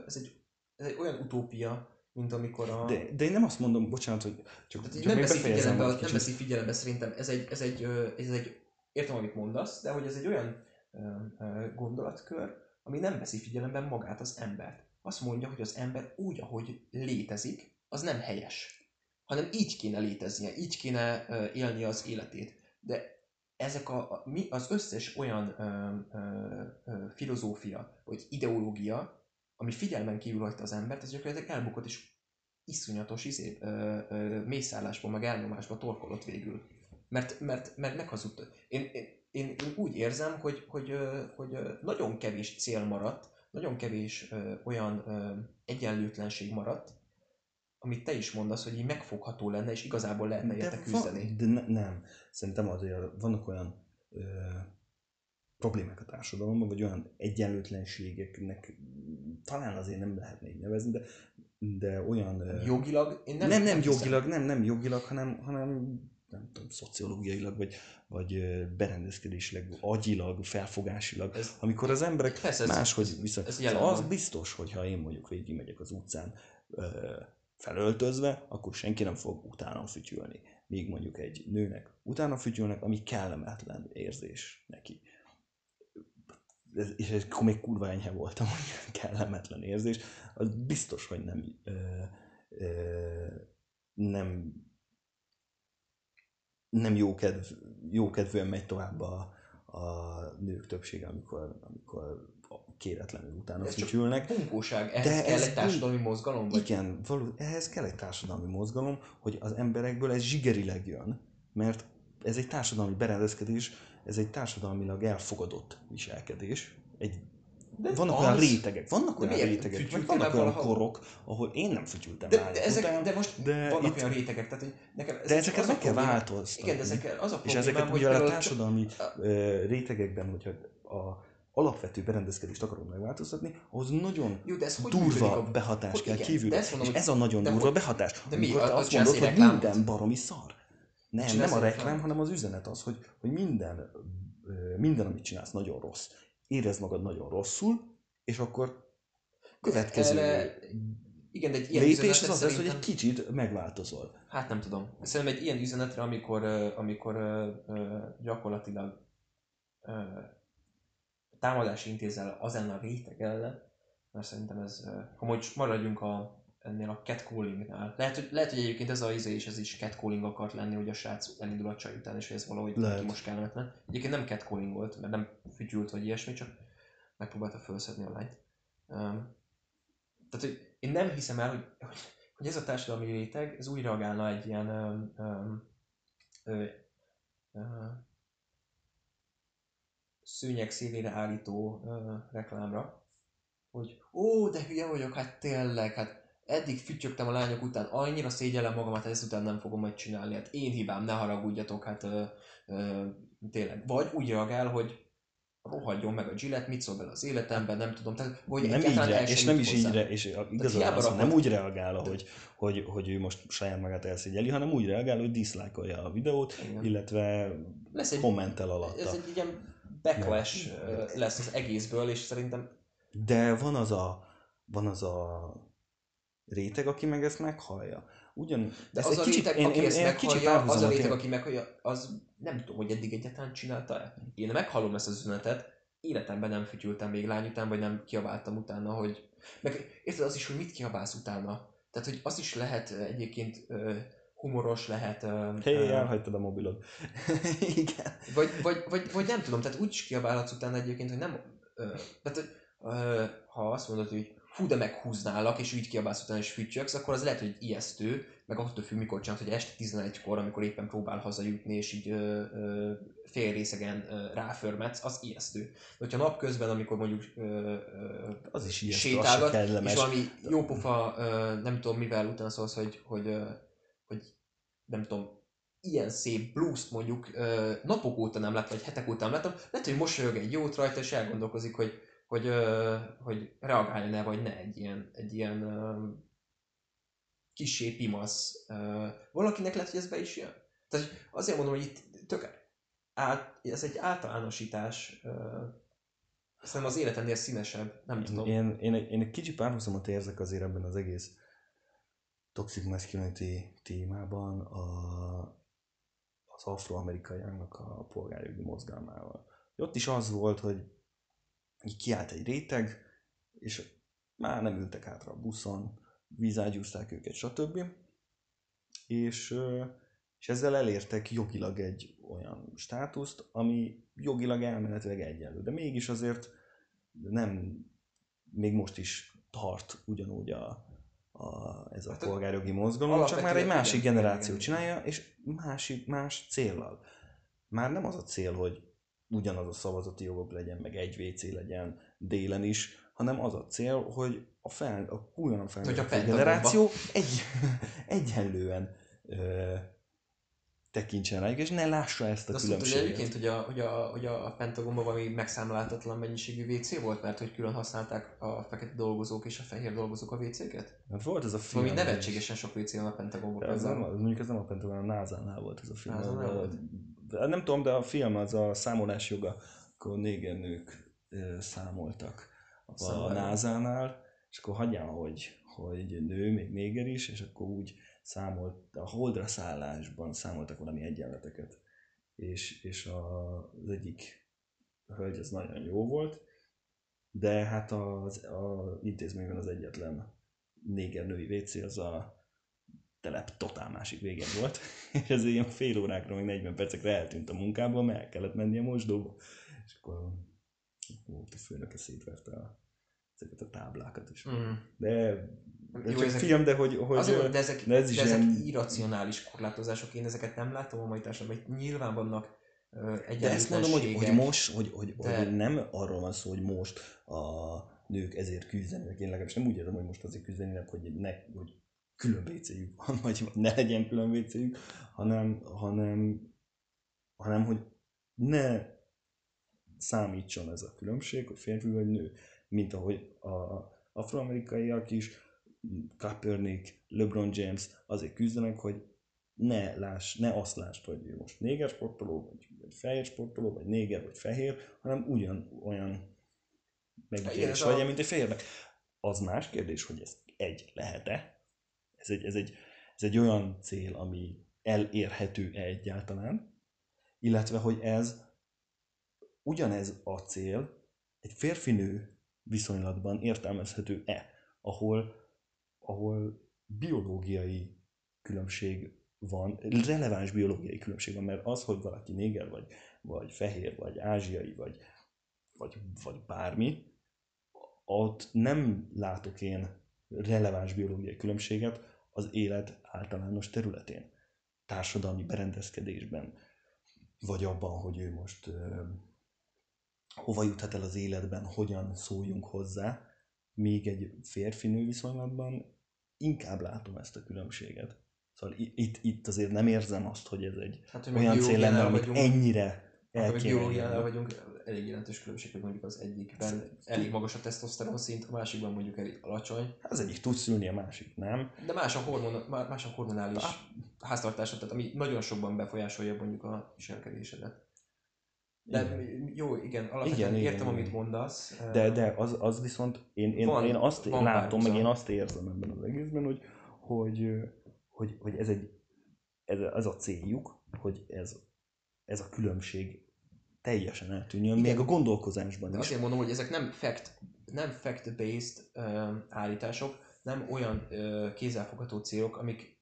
ez, egy, ez egy olyan utópia, mint amikor a... De, de én nem azt mondom, bocsánat, hogy csak, csak nem, veszi figyelembe, nem veszi figyelembe szerintem, ez egy, ez, egy, ez egy, értem, amit mondasz, de hogy ez egy olyan gondolatkör, ami nem veszi figyelembe magát az embert. Azt mondja, hogy az ember úgy, ahogy létezik, az nem helyes. Hanem így kéne léteznie, így kéne élni az életét. De ezek a, mi, az összes olyan ö, ö, ö, filozófia, vagy ideológia, ami figyelmen kívül hagyta az embert, ez gyakorlatilag elbukott és iszonyatos izé, ö, ö, mészállásba, meg elnyomásba torkolott végül. Mert, mert, mert meghazudtad. Én, én, én, én úgy érzem, hogy, hogy, hogy nagyon kevés cél maradt, nagyon kevés olyan egyenlőtlenség maradt, amit te is mondasz, hogy így megfogható lenne, és igazából lehetne de érte küzdeni. Van, de ne, nem. Szerintem azért vannak olyan ö, problémák a társadalomban, vagy olyan egyenlőtlenségeknek talán azért nem lehetne így nevezni, de, de olyan... Jogilag? Én nem, nem, nem, nem jogilag, nem, nem jogilag, hanem, hanem nem tudom, szociológiailag, vagy, vagy berendezkedésileg, agyilag, felfogásilag, ez, amikor az emberek persze, máshogy viszont... Ez szóval az biztos, hogy ha én mondjuk végigmegyek az utcán felöltözve, akkor senki nem fog utána fütyülni. Míg mondjuk egy nőnek utána fütyülnek, ami kellemetlen érzés neki. És ez még kurva enyhe voltam, hogy [laughs] kellemetlen érzés, az biztos, hogy nem ö, ö, nem nem jó, kedv, jó kedvűen megy tovább a, a nők többsége, amikor, amikor kéretlenül utána ez fütyülnek. Bunkóság, ehhez de kell ez egy társadalmi mozgalom? Vagy? Igen, való, ehhez kell egy társadalmi mozgalom, hogy az emberekből ez zsigerileg jön, mert ez egy társadalmi berendezkedés, ez egy társadalmilag elfogadott viselkedés, egy de vannak az... olyan rétegek, vannak olyan miért? rétegek, vagy vannak olyan valahol... korok, ahol én nem fütyültem de, de, ezek, után, de most de vannak itt... olyan rétegek, tehát hogy nekem ez de ezeket meg kell változtatni. Igen, de ezek az a És ezeket ugye a társadalmi a... rétegekben, hogyha a alapvető berendezkedést akarom megváltoztatni, ahhoz nagyon Jó, de ez durva a... behatás hogy kell igen, kívül. És mondom, ez a nagyon durva hogy... behatás. De mi? Te azt mondod, hogy minden baromi szar. Nem, nem a reklám, hanem az üzenet az, hogy, hogy minden, minden, amit csinálsz, nagyon rossz érezd magad nagyon rosszul, és akkor következő Erre, igen, de egy ilyen lépés az az lesz, hogy egy kicsit megváltozol. Hát nem tudom. Szerintem egy ilyen üzenetre, amikor, amikor gyakorlatilag támadás intézel az ellen a réteg ellen, mert szerintem ez, ha most maradjunk a, ennél a catcallingnál. Lehet, hogy, lehet, hogy egyébként ez a izé és ez is catcalling akart lenni, hogy a srác elindul a csaj után, és hogy ez valahogy lehet. most kellemetlen. Egyébként nem catcalling volt, mert nem fütyült vagy ilyesmi, csak megpróbálta felszedni a lányt. Um, tehát, hogy én nem hiszem el, hogy, hogy, hogy ez a társadalmi réteg, ez úgy reagálna egy ilyen um, um, ö, ö, szőnyeg szélére állító ö, reklámra, hogy ó, de hülye vagyok, hát tényleg, hát eddig fütyögtem a lányok után, annyira szégyellem magamat, hát ezután nem fogom majd csinálni, hát én hibám, ne haragudjatok, hát ö, ö, tényleg. Vagy úgy reagál, hogy rohadjon meg a Gillette, mit szól bele az életemben, nem tudom. Tehát, hogy nem így re, és nem is így re, és igazán az, nem úgy reagál, hogy, hogy, hogy ő most saját magát elszégyeli, hanem úgy reagál, hogy diszlájkolja a videót, Igen. illetve lesz egy, kommentel alatta. Ez egy ilyen backlash lesz az egészből, és szerintem... De van az a, van az a réteg, aki meg ezt meghallja. Ugyan, de az a kicsit, réteg, én, aki én, ezt én meghallja, az a réteg, aki meghallja, az nem tudom, hogy eddig egyáltalán csinálta-e. Én meghallom ezt az üzenetet, életemben nem fütyültem még lány után, vagy nem kiabáltam utána, hogy... Meg érted az is, hogy mit kiabálsz utána? Tehát, hogy az is lehet egyébként uh, humoros, lehet... Uh, Hé, hey, uh, elhagytad a mobilod. [laughs] Igen. Vagy, vagy, vagy, vagy, nem tudom, tehát úgy is kiabálhatsz utána egyébként, hogy nem... Uh, tehát, uh, ha azt mondod, hogy hú, de meghúználak, és úgy kiabálsz utána, és fütyögsz, akkor az lehet, hogy ijesztő, meg attól függ, mikor csinálod, hogy este 11-kor, amikor éppen próbál hazajutni, és így ö, ö, fél részegen ö, ráförmetsz, az ijesztő. De hogyha napközben, amikor mondjuk ö, ö, az is ijesztő, sétálgat, az és valami jópofa, ö, nem tudom mivel utána szólsz, hogy, hogy, ö, hogy nem tudom, ilyen szép blues mondjuk napok óta nem lett, vagy hetek óta nem láttam, lehet, hogy mosolyog egy jót rajta, és elgondolkozik, hogy hogy, hogy reagáljon-e vagy ne egy ilyen, egy ilyen kisé pimasz. Valakinek lehet, hogy ez be is jön. Tehát azért mondom, hogy itt tök át, ez egy általánosítás. Szerintem az életennél színesebb, nem tudom. Én, én, én egy kicsi párhuzamot érzek azért ebben az egész toxic masculinity témában a, az afroamerikaiaknak a polgárjogi mozgalmával. Ott is az volt, hogy így kiállt egy réteg, és már nem ültek hátra a buszon, vízágyúzták őket, stb. És, és ezzel elértek jogilag egy olyan státuszt, ami jogilag elméletileg egyenlő. De mégis azért nem, még most is tart ugyanúgy a, a, ez a hát polgárjogi mozgalom, csak már egy másik igen, generáció igen, csinálja, és másik, más céllal. Már nem az a cél, hogy ugyanaz a szavazati jogok legyen, meg egy WC legyen délen is, hanem az a cél, hogy a, fel, a újonnan felnőtt generáció egy, [laughs] egyenlően ö, tekintsen rájuk, és ne lássa ezt a De különbséget. Azt egyébként, hogy a, hogy a, hogy a Pentagonban valami megszámláltatlan mennyiségű WC volt, mert hogy külön használták a fekete dolgozók és a fehér dolgozók a WC-ket? Hát volt ez a film. Valami nevetségesen sok WC van a Pentagonban. Ez nem, mondjuk ez nem a Pentagon, a NASA-nál volt ez a film. NASA volt? Nem tudom, de a film az a számolás joga, akkor négernők számoltak a, a NASA-nál, és akkor hagyjál, hogy, hogy nő, még néger is, és akkor úgy számolt, a holdra szállásban számoltak valami egyenleteket, és, és a, az egyik hölgy az nagyon jó volt, de hát az, az intézményben az egyetlen néger női WC az a telep totál másik végén volt, [laughs] és ez ilyen fél órákra, meg 40 percekre eltűnt a munkából, mert el kellett menni a mosdóba. És akkor volt a főnöke szétverte a, ezeket a táblákat is. Mm. De de Jó, csak ezek, film, de hogy... hogy azért, de ezek, de ez is de ezek ilyen... irracionális korlátozások, én ezeket nem látom a mai társadalomban, hogy nyilván vannak uh, De ezt mondom, hogy, hogy most, hogy, hogy, de... hogy nem arról van szó, hogy most a nők ezért küzdenek, én legalábbis nem úgy érzem, hogy most azért küzdenének, hogy, ne, hogy külön wc van, [laughs] vagy ne legyen külön wc hanem, hanem, hanem, hogy ne számítson ez a különbség, hogy férfi vagy nő, mint ahogy a afroamerikaiak is Kaepernick, LeBron James azért küzdenek, hogy ne, láss, ne azt lásd, hogy ő most néger sportoló, vagy, vagy fehér sportoló, vagy néger, vagy fehér, hanem ugyan olyan megítélés vagy, mint egy fehérnek. Az más kérdés, hogy ez egy lehet-e. Ez egy, ez, egy, ez egy olyan cél, ami elérhető-e egyáltalán, illetve, hogy ez ugyanez a cél egy férfinő viszonylatban értelmezhető-e, ahol ahol biológiai különbség van, releváns biológiai különbség van, mert az, hogy valaki néger, vagy, vagy fehér, vagy ázsiai, vagy, vagy, vagy bármi, ott nem látok én releváns biológiai különbséget az élet általános területén. Társadalmi berendezkedésben, vagy abban, hogy ő most ö, hova juthat el az életben, hogyan szóljunk hozzá, míg egy férfi-nő viszonylatban inkább látom ezt a különbséget. Szóval itt, itt azért nem érzem azt, hogy ez egy hát, hogy olyan cél lenne, amit ennyire el hát, vagyunk, elég jelentős különbség, hogy mondjuk az egyikben elég magas a tesztoszteron szint, a másikban mondjuk elég alacsony. Hát az egyik tud szülni, a másik nem. De más a, hormon, más a hormonális ah. háztartásod, tehát ami nagyon sokban befolyásolja mondjuk a viselkedésedet. De igen. jó, igen, alapvetően igen, értem, igen, amit mondasz. De, de az, az viszont, én, én, van, én azt van látom, meg én azt érzem ebben az egészben, hogy, hogy, hogy, hogy ez, egy, ez, ez a céljuk, hogy ez, ez a különbség teljesen eltűnjön, igen. még a gondolkozásban de is. Azért mondom, hogy ezek nem fact, nem fact-based uh, állítások, nem olyan uh, kézzelfogható célok, amik,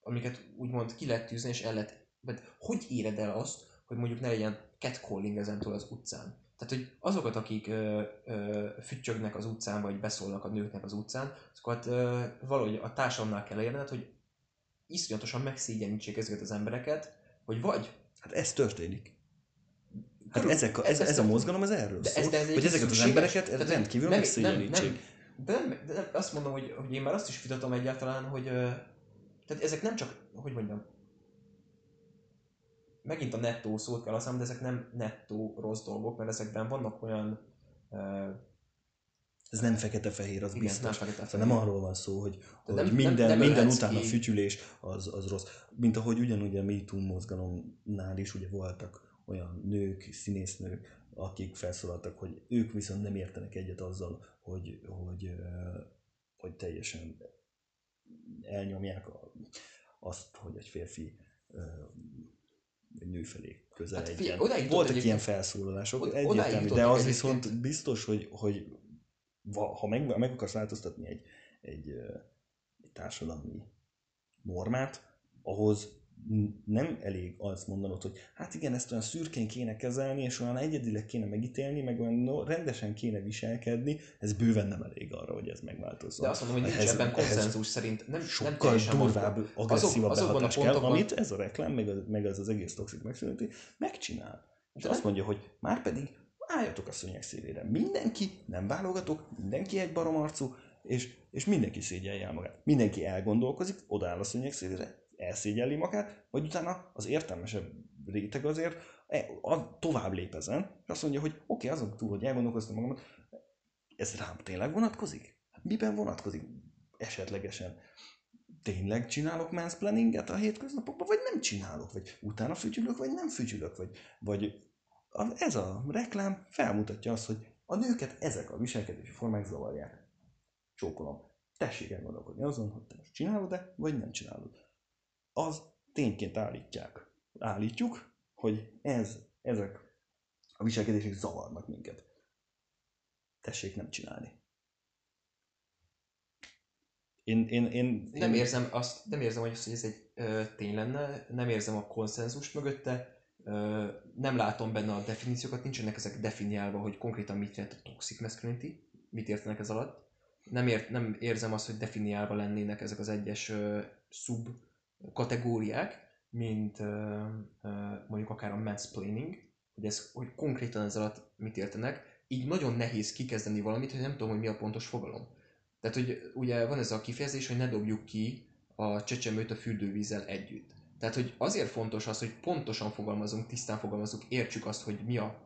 amiket úgymond ki lehet tűzni, és el lehet, vagy hogy éred el azt, hogy mondjuk ne legyen catcalling ezentúl az utcán. Tehát, hogy azokat, akik ö, ö, füttyögnek az utcán, vagy beszólnak a nőknek az utcán, azokat ö, valahogy a társadalomnál kell érned, hogy iszonyatosan megszégyenítsék ezeket az embereket, hogy vagy... Hát ez történik. Hát ezek a, ez, ez, ez, a mozgalom, ez erről de szól, ez, de ez hogy ezeket az embereket tehát, rendkívül nem, megszégyenítsék. Nem, nem, de, nem, de nem, azt mondom, hogy, hogy én már azt is vitatom egyáltalán, hogy tehát ezek nem csak, hogy mondjam, megint a nettó szót kell használni, de ezek nem nettó rossz dolgok, mert ezekben vannak olyan ez nem fekete-fehér, az Igen, biztos. Nem, fekete szóval nem arról van szó, hogy, hogy nem, minden, nem, nem minden után a fütyülés az, az rossz. Mint ahogy ugyanúgy a MeToo mozgalomnál is ugye voltak olyan nők, színésznők, akik felszólaltak, hogy ők viszont nem értenek egyet azzal, hogy, hogy, hogy teljesen elnyomják azt, hogy egy férfi egy nő felé közel hát, figyelj, Voltak egyébként, ilyen felszólalások, oda, egyértelmű, de az viszont biztos, hogy, hogy ha meg, meg akarsz változtatni egy, egy, egy társadalmi normát, ahhoz nem elég azt mondanod, hogy hát igen, ezt olyan szürkén kéne kezelni, és olyan egyedileg kéne megítélni, meg olyan no, rendesen kéne viselkedni, ez bőven nem elég arra, hogy ez megváltozzon. De azt mondom, hogy nincs ebben konszenzus szerint. Nem, sokkal nem durvább, agresszívabb azok, behatás kell, pontokon... amit ez a reklám, meg az, meg az, az egész toxik megszűnti, megcsinál. És De azt mondja, hogy már pedig álljatok a szőnyeg szélére. Mindenki, nem válogatok, mindenki egy baromarcú, és, és mindenki szégyelje el magát. Mindenki elgondolkozik, odaáll a szőnyeg szélére, elszégyelli magát, vagy utána az értelmesebb réteg azért e, a, tovább lép és azt mondja, hogy oké, okay, azon túl, hogy elgondolkoztam magamat, ez rám tényleg vonatkozik? Miben vonatkozik? Esetlegesen tényleg csinálok mansplaininget a hétköznapokban, vagy nem csinálok, vagy utána fütyülök, vagy nem fütyülök, vagy, vagy ez a reklám felmutatja azt, hogy a nőket ezek a viselkedési formák zavarják. Csókolom. Tessék elgondolkodni azon, hogy te most csinálod-e, vagy nem csinálod az tényként állítják. Állítjuk, hogy ez, ezek a viselkedések zavarnak minket. Tessék nem csinálni. Én, én, én, én... érzem azt, nem érzem, hogy ez egy ö, tény lenne, nem érzem a konszenzust mögötte, ö, nem látom benne a definíciókat, nincsenek ezek definiálva, hogy konkrétan mit jelent a toxic masculinity, mit értenek ez alatt. Nem, ért, nem érzem azt, hogy definiálva lennének ezek az egyes ö, sub kategóriák, mint mondjuk akár a mansplaining, hogy, ez, hogy konkrétan ez alatt mit értenek, így nagyon nehéz kikezdeni valamit, hogy nem tudom, hogy mi a pontos fogalom. Tehát, hogy ugye van ez a kifejezés, hogy ne dobjuk ki a csecsemőt a fürdővízzel együtt. Tehát, hogy azért fontos az, hogy pontosan fogalmazunk, tisztán fogalmazunk, értsük azt, hogy mi a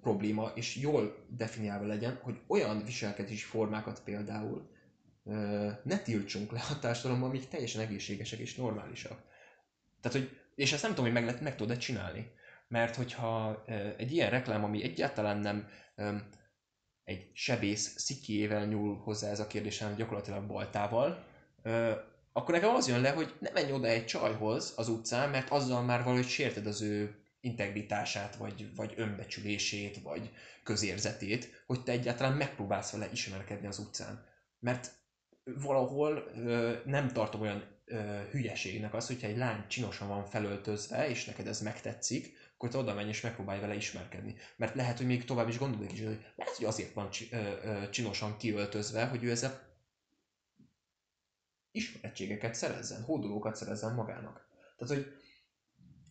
probléma, és jól definiálva legyen, hogy olyan viselkedési formákat például, ne tiltsunk le a társadalomban, amik teljesen egészségesek és normálisak. Tehát, hogy, és ezt nem tudom, hogy meg, meg tudod csinálni. Mert hogyha egy ilyen reklám, ami egyáltalán nem egy sebész szikiével nyúl hozzá ez a kérdés, hanem gyakorlatilag baltával, akkor nekem az jön le, hogy ne menj oda egy csajhoz az utcán, mert azzal már valahogy sérted az ő integritását, vagy, vagy önbecsülését, vagy közérzetét, hogy te egyáltalán megpróbálsz vele ismerkedni az utcán. Mert valahol ö, nem tartom olyan ö, hülyeségnek az, hogyha egy lány csinosan van felöltözve, és neked ez megtetszik, akkor te oda menj és megpróbálj vele ismerkedni. Mert lehet, hogy még tovább is gondolod is, hogy lehet, hogy azért van ö, ö, csinosan kiöltözve, hogy ő ezzel ismerettségeket szerezzen, hódolókat szerezzen magának. Tehát, hogy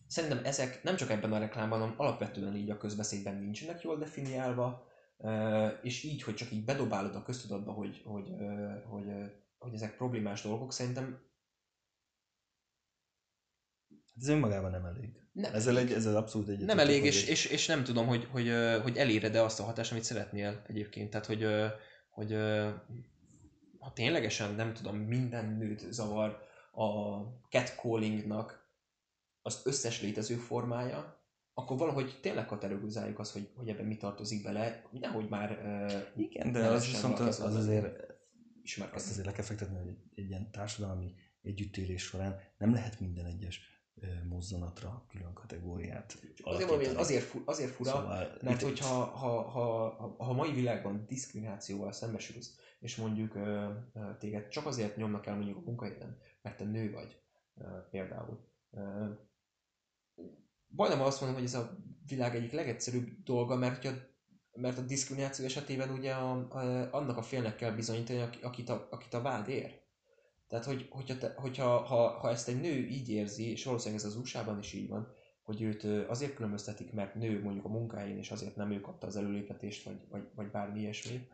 szerintem ezek nem csak ebben a reklámban, hanem alapvetően így a közbeszédben nincsenek jól definiálva, és így, hogy csak így bedobálod a köztudatba, hogy, hogy, hogy, hogy ezek problémás dolgok, szerintem ez önmagában nem elég. Nem ezzel. Egy, ezzel abszolút egy. Nem elég, és, és, és, nem tudom, hogy, hogy, hogy eléred-e azt a hatást, amit szeretnél egyébként. Tehát, hogy, hogy ha ténylegesen, nem tudom, minden nőt zavar a catcallingnak az összes létező formája, akkor valahogy tényleg kategorizáljuk azt, hogy, hogy ebben mi tartozik bele, nehogy már uh, Igen, de az viszont az, az azért azt azért le kell fektetni, hogy egy ilyen társadalmi együttélés során nem lehet minden egyes mozzanatra külön kategóriát Azért mondom, azért, fu- azért fura, szóval mert hogyha ha, ha, ha, ha a mai világban diszkriminációval szembesülsz, és mondjuk uh, téged csak azért nyomnak el mondjuk a munkahelyen, mert te nő vagy uh, például, uh, majdnem azt mondom, hogy ez a világ egyik legegyszerűbb dolga, mert, a, mert a diszkrimináció esetében ugye a, a, annak a félnek kell bizonyítani, akit a, akit a vád ér. Tehát, hogy, hogyha, te, hogyha ha, ha ezt egy nő így érzi, és valószínűleg ez az USA-ban is így van, hogy őt azért különböztetik, mert nő mondjuk a munkáján, és azért nem ő kapta az előlépetést, vagy, vagy, vagy bármi ilyesmi,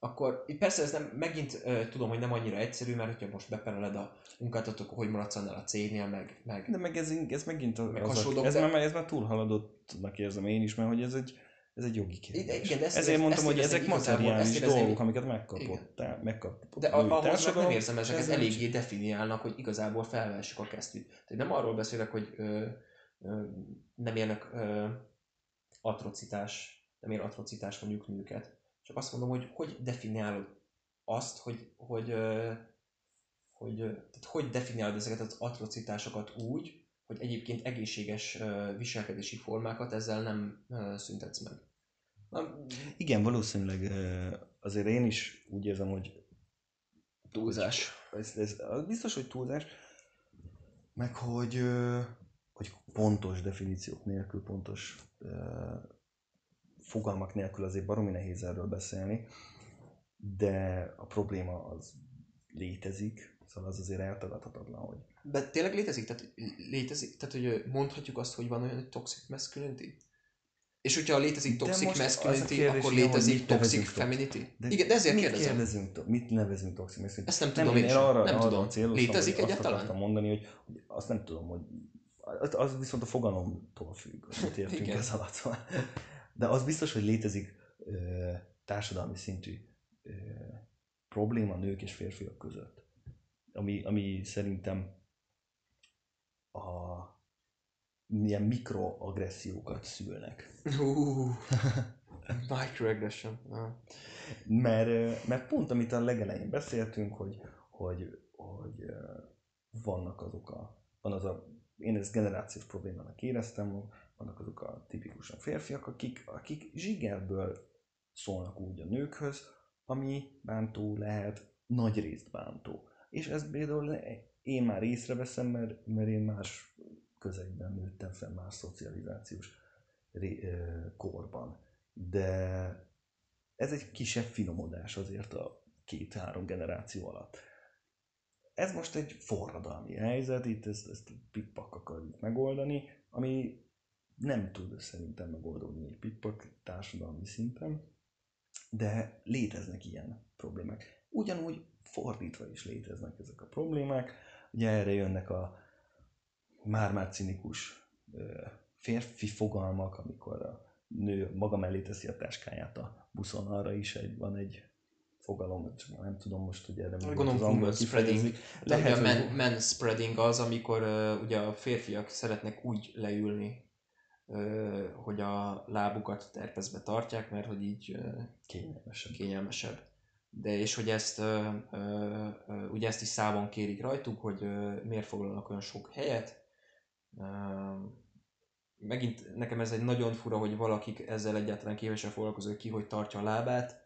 akkor persze ez nem, megint uh, tudom, hogy nem annyira egyszerű, mert hogyha most bepereled a munkáltatók, hogy maradsz annál a cégnél, meg, meg... De meg ez, ez megint meg az a, ez, de... már, ez már túlhaladottnak érzem én is, mert hogy ez egy, ez egy jogi kérdés. Igen, ezt Ezért mondtam, ezt hogy ezek materiális dolgok, amiket megkapott. Tá, megkapott de ahhoz nem érzem, ezeket eléggé definiálnak, hogy igazából felvessük a kesztyűt. Tehát nem arról beszélek, hogy ö, ö, nem élnek ö, atrocitás, nem ér atrocitás mondjuk nőket, csak azt mondom, hogy hogy definiálod azt, hogy, hogy, hogy, tehát hogy definiálod ezeket az atrocitásokat úgy, hogy egyébként egészséges viselkedési formákat ezzel nem szüntetsz meg. Na, Igen, valószínűleg azért én is úgy érzem, hogy túlzás. Ez, ez, ez biztos, hogy túlzás, meg hogy, hogy pontos definíciók nélkül, pontos fogalmak nélkül azért baromi nehéz erről beszélni, de a probléma az létezik, szóval az azért eltagadhatatlan, hogy... De tényleg létezik? Tehát, létezik? Tehát, hogy mondhatjuk azt, hogy van olyan, hogy toxic masculinity? És hogyha létezik toxic masculinity, akkor létezik toxic femininity? De Igen, de ezért mit kérdezem. Kérdezünk, mit nevezünk toxic masculinity? Ezt nem tudom nem, én, én arra, nem arra tudom. Céloztam, létezik egyáltalán? Azt mondani, hogy, hogy azt nem tudom, hogy az viszont a fogalomtól függ, hogy értünk ez alatt. [laughs] De az biztos, hogy létezik ö, társadalmi szintű ö, probléma nők és férfiak között. Ami, ami szerintem a milyen mikroagressziókat szülnek. Uh, microaggression. [laughs] Uh. mert, mert pont amit a legelején beszéltünk, hogy, hogy, hogy vannak azok a, van az a, én ezt generációs problémának éreztem, vannak azok a tipikusan férfiak, akik, akik zsigerből szólnak úgy a nőkhöz, ami bántó lehet, nagy részt bántó. És ez például én már észreveszem, mert, mert én más közegben nőttem fel, más szocializációs korban. De ez egy kisebb finomodás azért a két-három generáció alatt. Ez most egy forradalmi helyzet, itt ezt, ezt pikpak akarjuk megoldani, ami nem tud szerintem megoldódni egy pikpak társadalmi szinten, de léteznek ilyen problémák. Ugyanúgy fordítva is léteznek ezek a problémák. Ugye erre jönnek a már-már cinikus férfi fogalmak, amikor a nő maga mellé teszi a táskáját a buszon, arra is egy, van egy fogalom, csak nem tudom most, hogy erre Gondolom, az angol spreading. Lehet, a men, men spreading az, amikor uh, ugye a férfiak szeretnek úgy leülni, hogy a lábukat terpezbe tartják, mert hogy így kényelmesebb. kényelmesebb. De és hogy ezt, ugye ezt is számon kérik rajtuk, hogy miért foglalnak olyan sok helyet, megint nekem ez egy nagyon fura, hogy valakik ezzel egyáltalán képesek foglalkoznak ki, hogy tartja a lábát.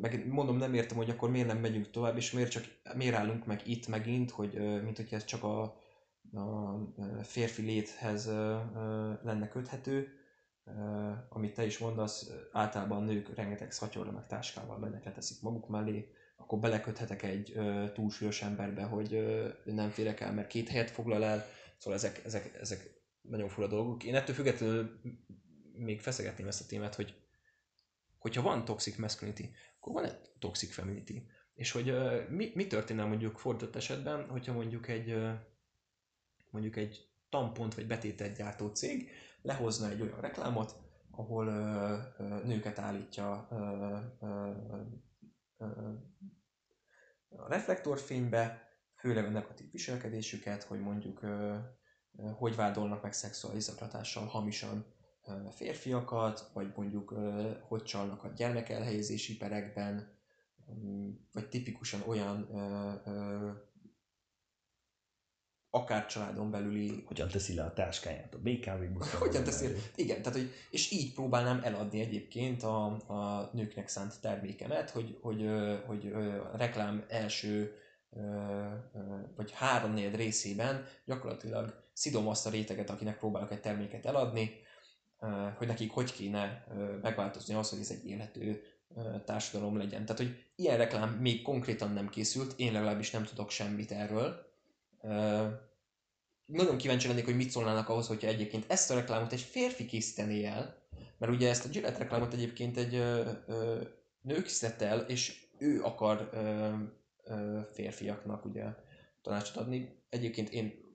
Meg mondom, nem értem, hogy akkor miért nem megyünk tovább, és miért csak miért állunk meg itt megint, hogy mint hogyha ez csak a, a férfi léthez lenne köthető, amit te is mondasz, általában nők rengeteg szatyorra meg táskával mennek, leteszik maguk mellé, akkor beleköthetek egy túlsúlyos emberbe, hogy nem férek el, mert két helyet foglal el, Szóval ezek, ezek, ezek nagyon fura dolgok. Én ettől függetlenül még feszegetném ezt a témát, hogy hogyha van toxic masculinity, akkor van egy toxic femininity. És hogy uh, mi, mi történne mondjuk fordított esetben, hogyha mondjuk egy mondjuk egy tampont vagy betétet gyártó cég lehozna egy olyan reklámot, ahol uh, uh, nőket állítja uh, uh, uh, a reflektorfénybe, főleg a negatív viselkedésüket, hogy mondjuk hogy vádolnak meg szexuális zaklatással hamisan férfiakat, vagy mondjuk hogy csalnak a gyermekelhelyezési perekben, mm, vagy tipikusan olyan akár családon belüli... Hogyan teszi le a táskáját a BKV buszon? [laughs] Hogyan teszi Igen, tehát hogy, és így próbálnám eladni egyébként a, a nőknek szánt termékemet, hogy, hogy, hogy a reklám első vagy három részében gyakorlatilag szidom azt a réteget, akinek próbálok egy terméket eladni, hogy nekik hogy kéne megváltozni ahhoz, hogy ez egy élhető társadalom legyen. Tehát, hogy ilyen reklám még konkrétan nem készült, én legalábbis nem tudok semmit erről. Nagyon kíváncsi lennék, hogy mit szólnának ahhoz, hogyha egyébként ezt a reklámot egy férfi készítené el, mert ugye ezt a Gillette reklámot egyébként egy nő készítette el, és ő akar férfiaknak ugye tanácsot adni. Egyébként én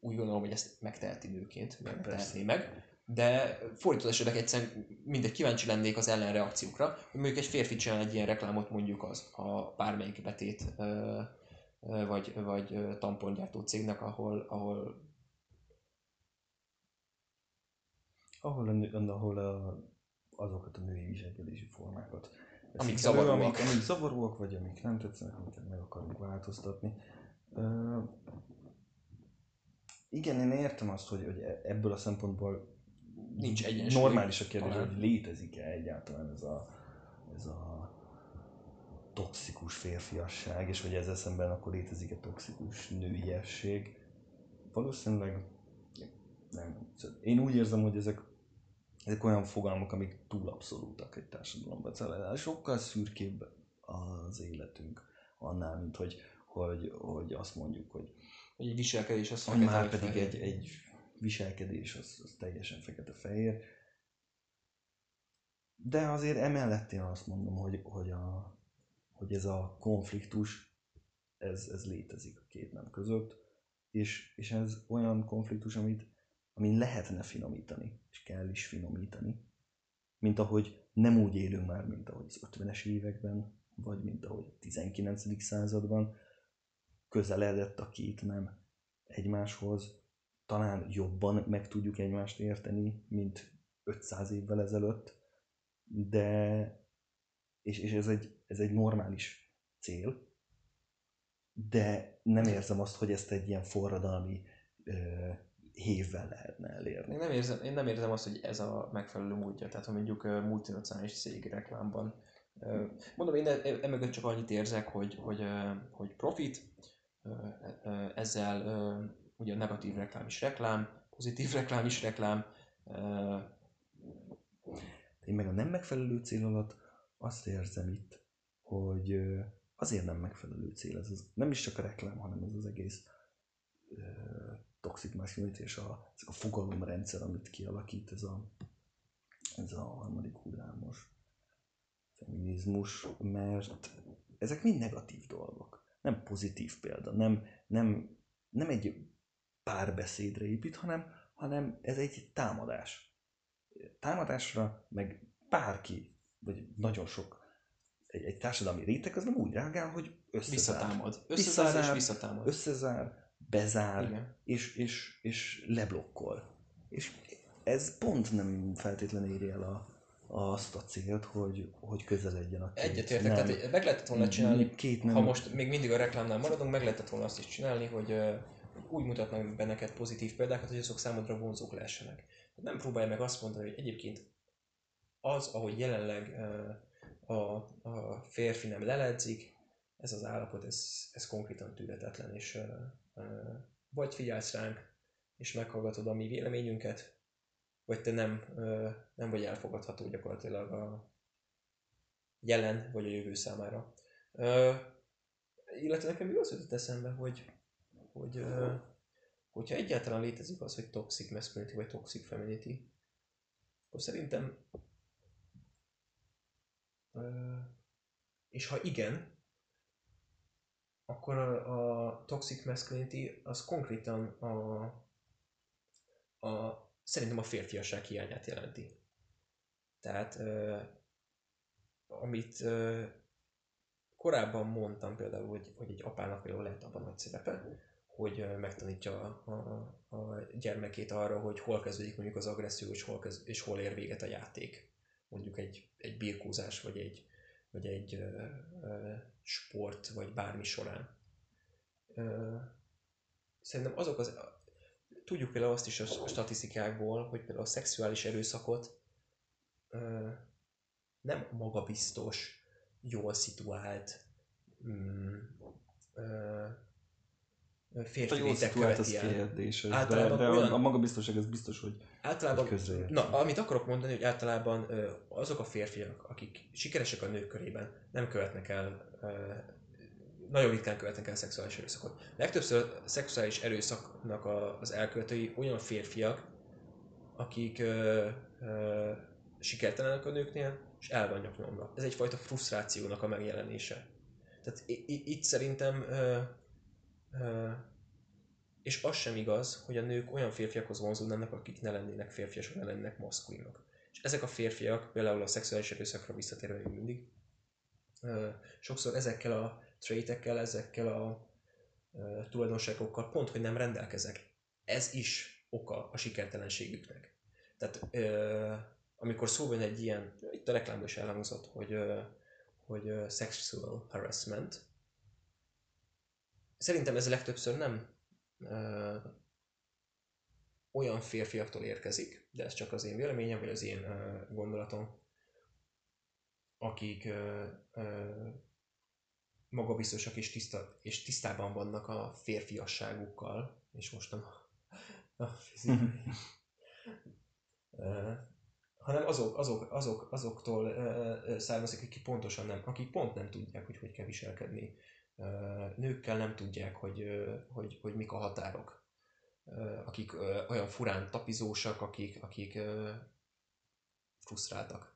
úgy gondolom, hogy ezt megteheti nőként, tehetné meg. De fordított esetleg egyszerűen mindegy kíváncsi lennék az ellenreakciókra, hogy mondjuk egy férfi csinál egy ilyen reklámot mondjuk az a bármelyik betét vagy, vagy tampongyártó cégnek, ahol, ahol ahol, a, ahol a, azokat a női viselkedési formákat amik zavaróak. Amik, amik zavaróak, vagy amik nem tetszenek, amiket meg akarunk változtatni. Uh, igen, én értem azt, hogy, hogy e- ebből a szempontból nincs egyensúly. Normális a kérdés, hogy létezik-e egyáltalán ez a, ez a toxikus férfiasság, és hogy ezzel szemben akkor létezik-e toxikus nőiesség. valószínűleg nem. Én úgy érzem, hogy ezek, ezek olyan fogalmak, amik túl abszolútak egy társadalomban. Szóval sokkal szürkébb az életünk annál, mint hogy, hogy, hogy azt mondjuk, hogy egy viselkedés az hogy már pedig egy, egy viselkedés az, az teljesen fekete-fehér. De azért emellett én azt mondom, hogy, hogy, a, hogy ez a konfliktus, ez, ez létezik a két nem között, és, és ez olyan konfliktus, amit, amin lehetne finomítani, és kell is finomítani, mint ahogy nem úgy élünk már, mint ahogy az 50-es években, vagy mint ahogy a 19. században közeledett a két nem egymáshoz, talán jobban meg tudjuk egymást érteni, mint 500 évvel ezelőtt, de és, és ez, egy, ez egy normális cél, de nem érzem azt, hogy ezt egy ilyen forradalmi ö, hévvel lehetne elérni. Én nem, érzem, én nem érzem azt, hogy ez a megfelelő módja. Tehát, ha mondjuk multinacionális cég reklámban mondom, én e, emögött csak annyit érzek, hogy, hogy, hogy profit, ezzel ugye negatív reklám is reklám, pozitív [laughs] reklám is reklám. Én meg a nem megfelelő cél alatt azt érzem itt, hogy azért nem megfelelő cél. Ez az, nem is csak a reklám, hanem ez az egész uh, toxic masculinity és a, ez a fogalomrendszer, amit kialakít ez a, ez a harmadik hullámos feminizmus, mert ezek mind negatív dolgok. Nem pozitív példa, nem, nem, nem egy párbeszédre épít, hanem, hanem ez egy támadás. Támadásra meg bárki, vagy nagyon sok egy, egy társadalmi réteg az nem úgy reagál, hogy összezár. Visszatámad. Összezár, visszazár, és visszatámad. Összezár, bezár, Igen. és, és, és leblokkol. És ez pont nem feltétlenül éri el a, azt a célt, hogy, hogy közeledjen a két. Egyetértek, nem, tehát meg lehetett volna csinálni, két nem... ha most még mindig a reklámnál maradunk, meg lehetett volna azt is csinálni, hogy úgy mutatnak be neked pozitív példákat, hogy azok számodra vonzók lehessenek. Nem próbálj meg azt mondani, hogy egyébként az, ahogy jelenleg a, a férfi nem leledzik, ez az állapot, ez, ez konkrétan tűretetlen, és vagy figyelsz ránk, és meghallgatod a mi véleményünket, vagy te nem, nem vagy elfogadható gyakorlatilag a jelen vagy a jövő számára. Illetve nekem mi az jutott eszembe, hogy, hogy hogyha egyáltalán létezik az, hogy toxic masculinity vagy toxic femininity, akkor szerintem és ha igen, akkor a, a toxic masculinity az konkrétan a, a szerintem a férfiasság hiányát jelenti. Tehát amit korábban mondtam például, hogy, hogy egy apának például lehet abban nagy szerepe, hogy megtanítja a, a, a gyermekét arra, hogy hol kezdődik mondjuk az agresszió, és hol, kezd, és hol ér véget a játék. Mondjuk egy, egy birkózás, vagy egy, vagy egy uh, uh, sport, vagy bármi során. Uh, szerintem azok az, tudjuk például azt is a statisztikákból, hogy például a szexuális erőszakot uh, nem magabiztos, jól szituált mm, uh, férfi a létek követi el. Általában de, de olyan, a magabiztosság az biztos, hogy általában, hogy Na, amit akarok mondani, hogy általában azok a férfiak, akik sikeresek a nők körében, nem követnek el, nagyon ritkán követnek el szexuális erőszakot. Legtöbbször a szexuális erőszaknak az elkövetői olyan férfiak, akik ö, ö, sikertelenek a nőknél, és el vannak nyomva. Ez egyfajta frusztrációnak a megjelenése. Tehát itt szerintem ö, és az sem igaz, hogy a nők olyan férfiakhoz vonzódnának, akik ne lennének férfiasok, ne lennének maszkulinok. És ezek a férfiak, például a szexuális erőszakra visszatérve még mindig, sokszor ezekkel a traitekkel, ezekkel a tulajdonságokkal pont, hogy nem rendelkezek. Ez is oka a sikertelenségüknek. Tehát amikor szó van egy ilyen, itt a reklámban is elhangzott, hogy, hogy sexual harassment, Szerintem ez legtöbbször nem ö, olyan férfiaktól érkezik, de ez csak az én véleményem, vagy az én ö, gondolatom, akik ö, ö, magabiztosak és, tiszta, és tisztában vannak a férfiasságukkal, és most nem A fizikai. hanem azok, azok, azok, azoktól származik, akik pontosan nem, akik pont nem tudják, hogy hogy kell viselkedni. Nőkkel nem tudják, hogy, hogy, hogy mik a határok. Akik olyan furán tapizósak, akik, akik frusztráltak.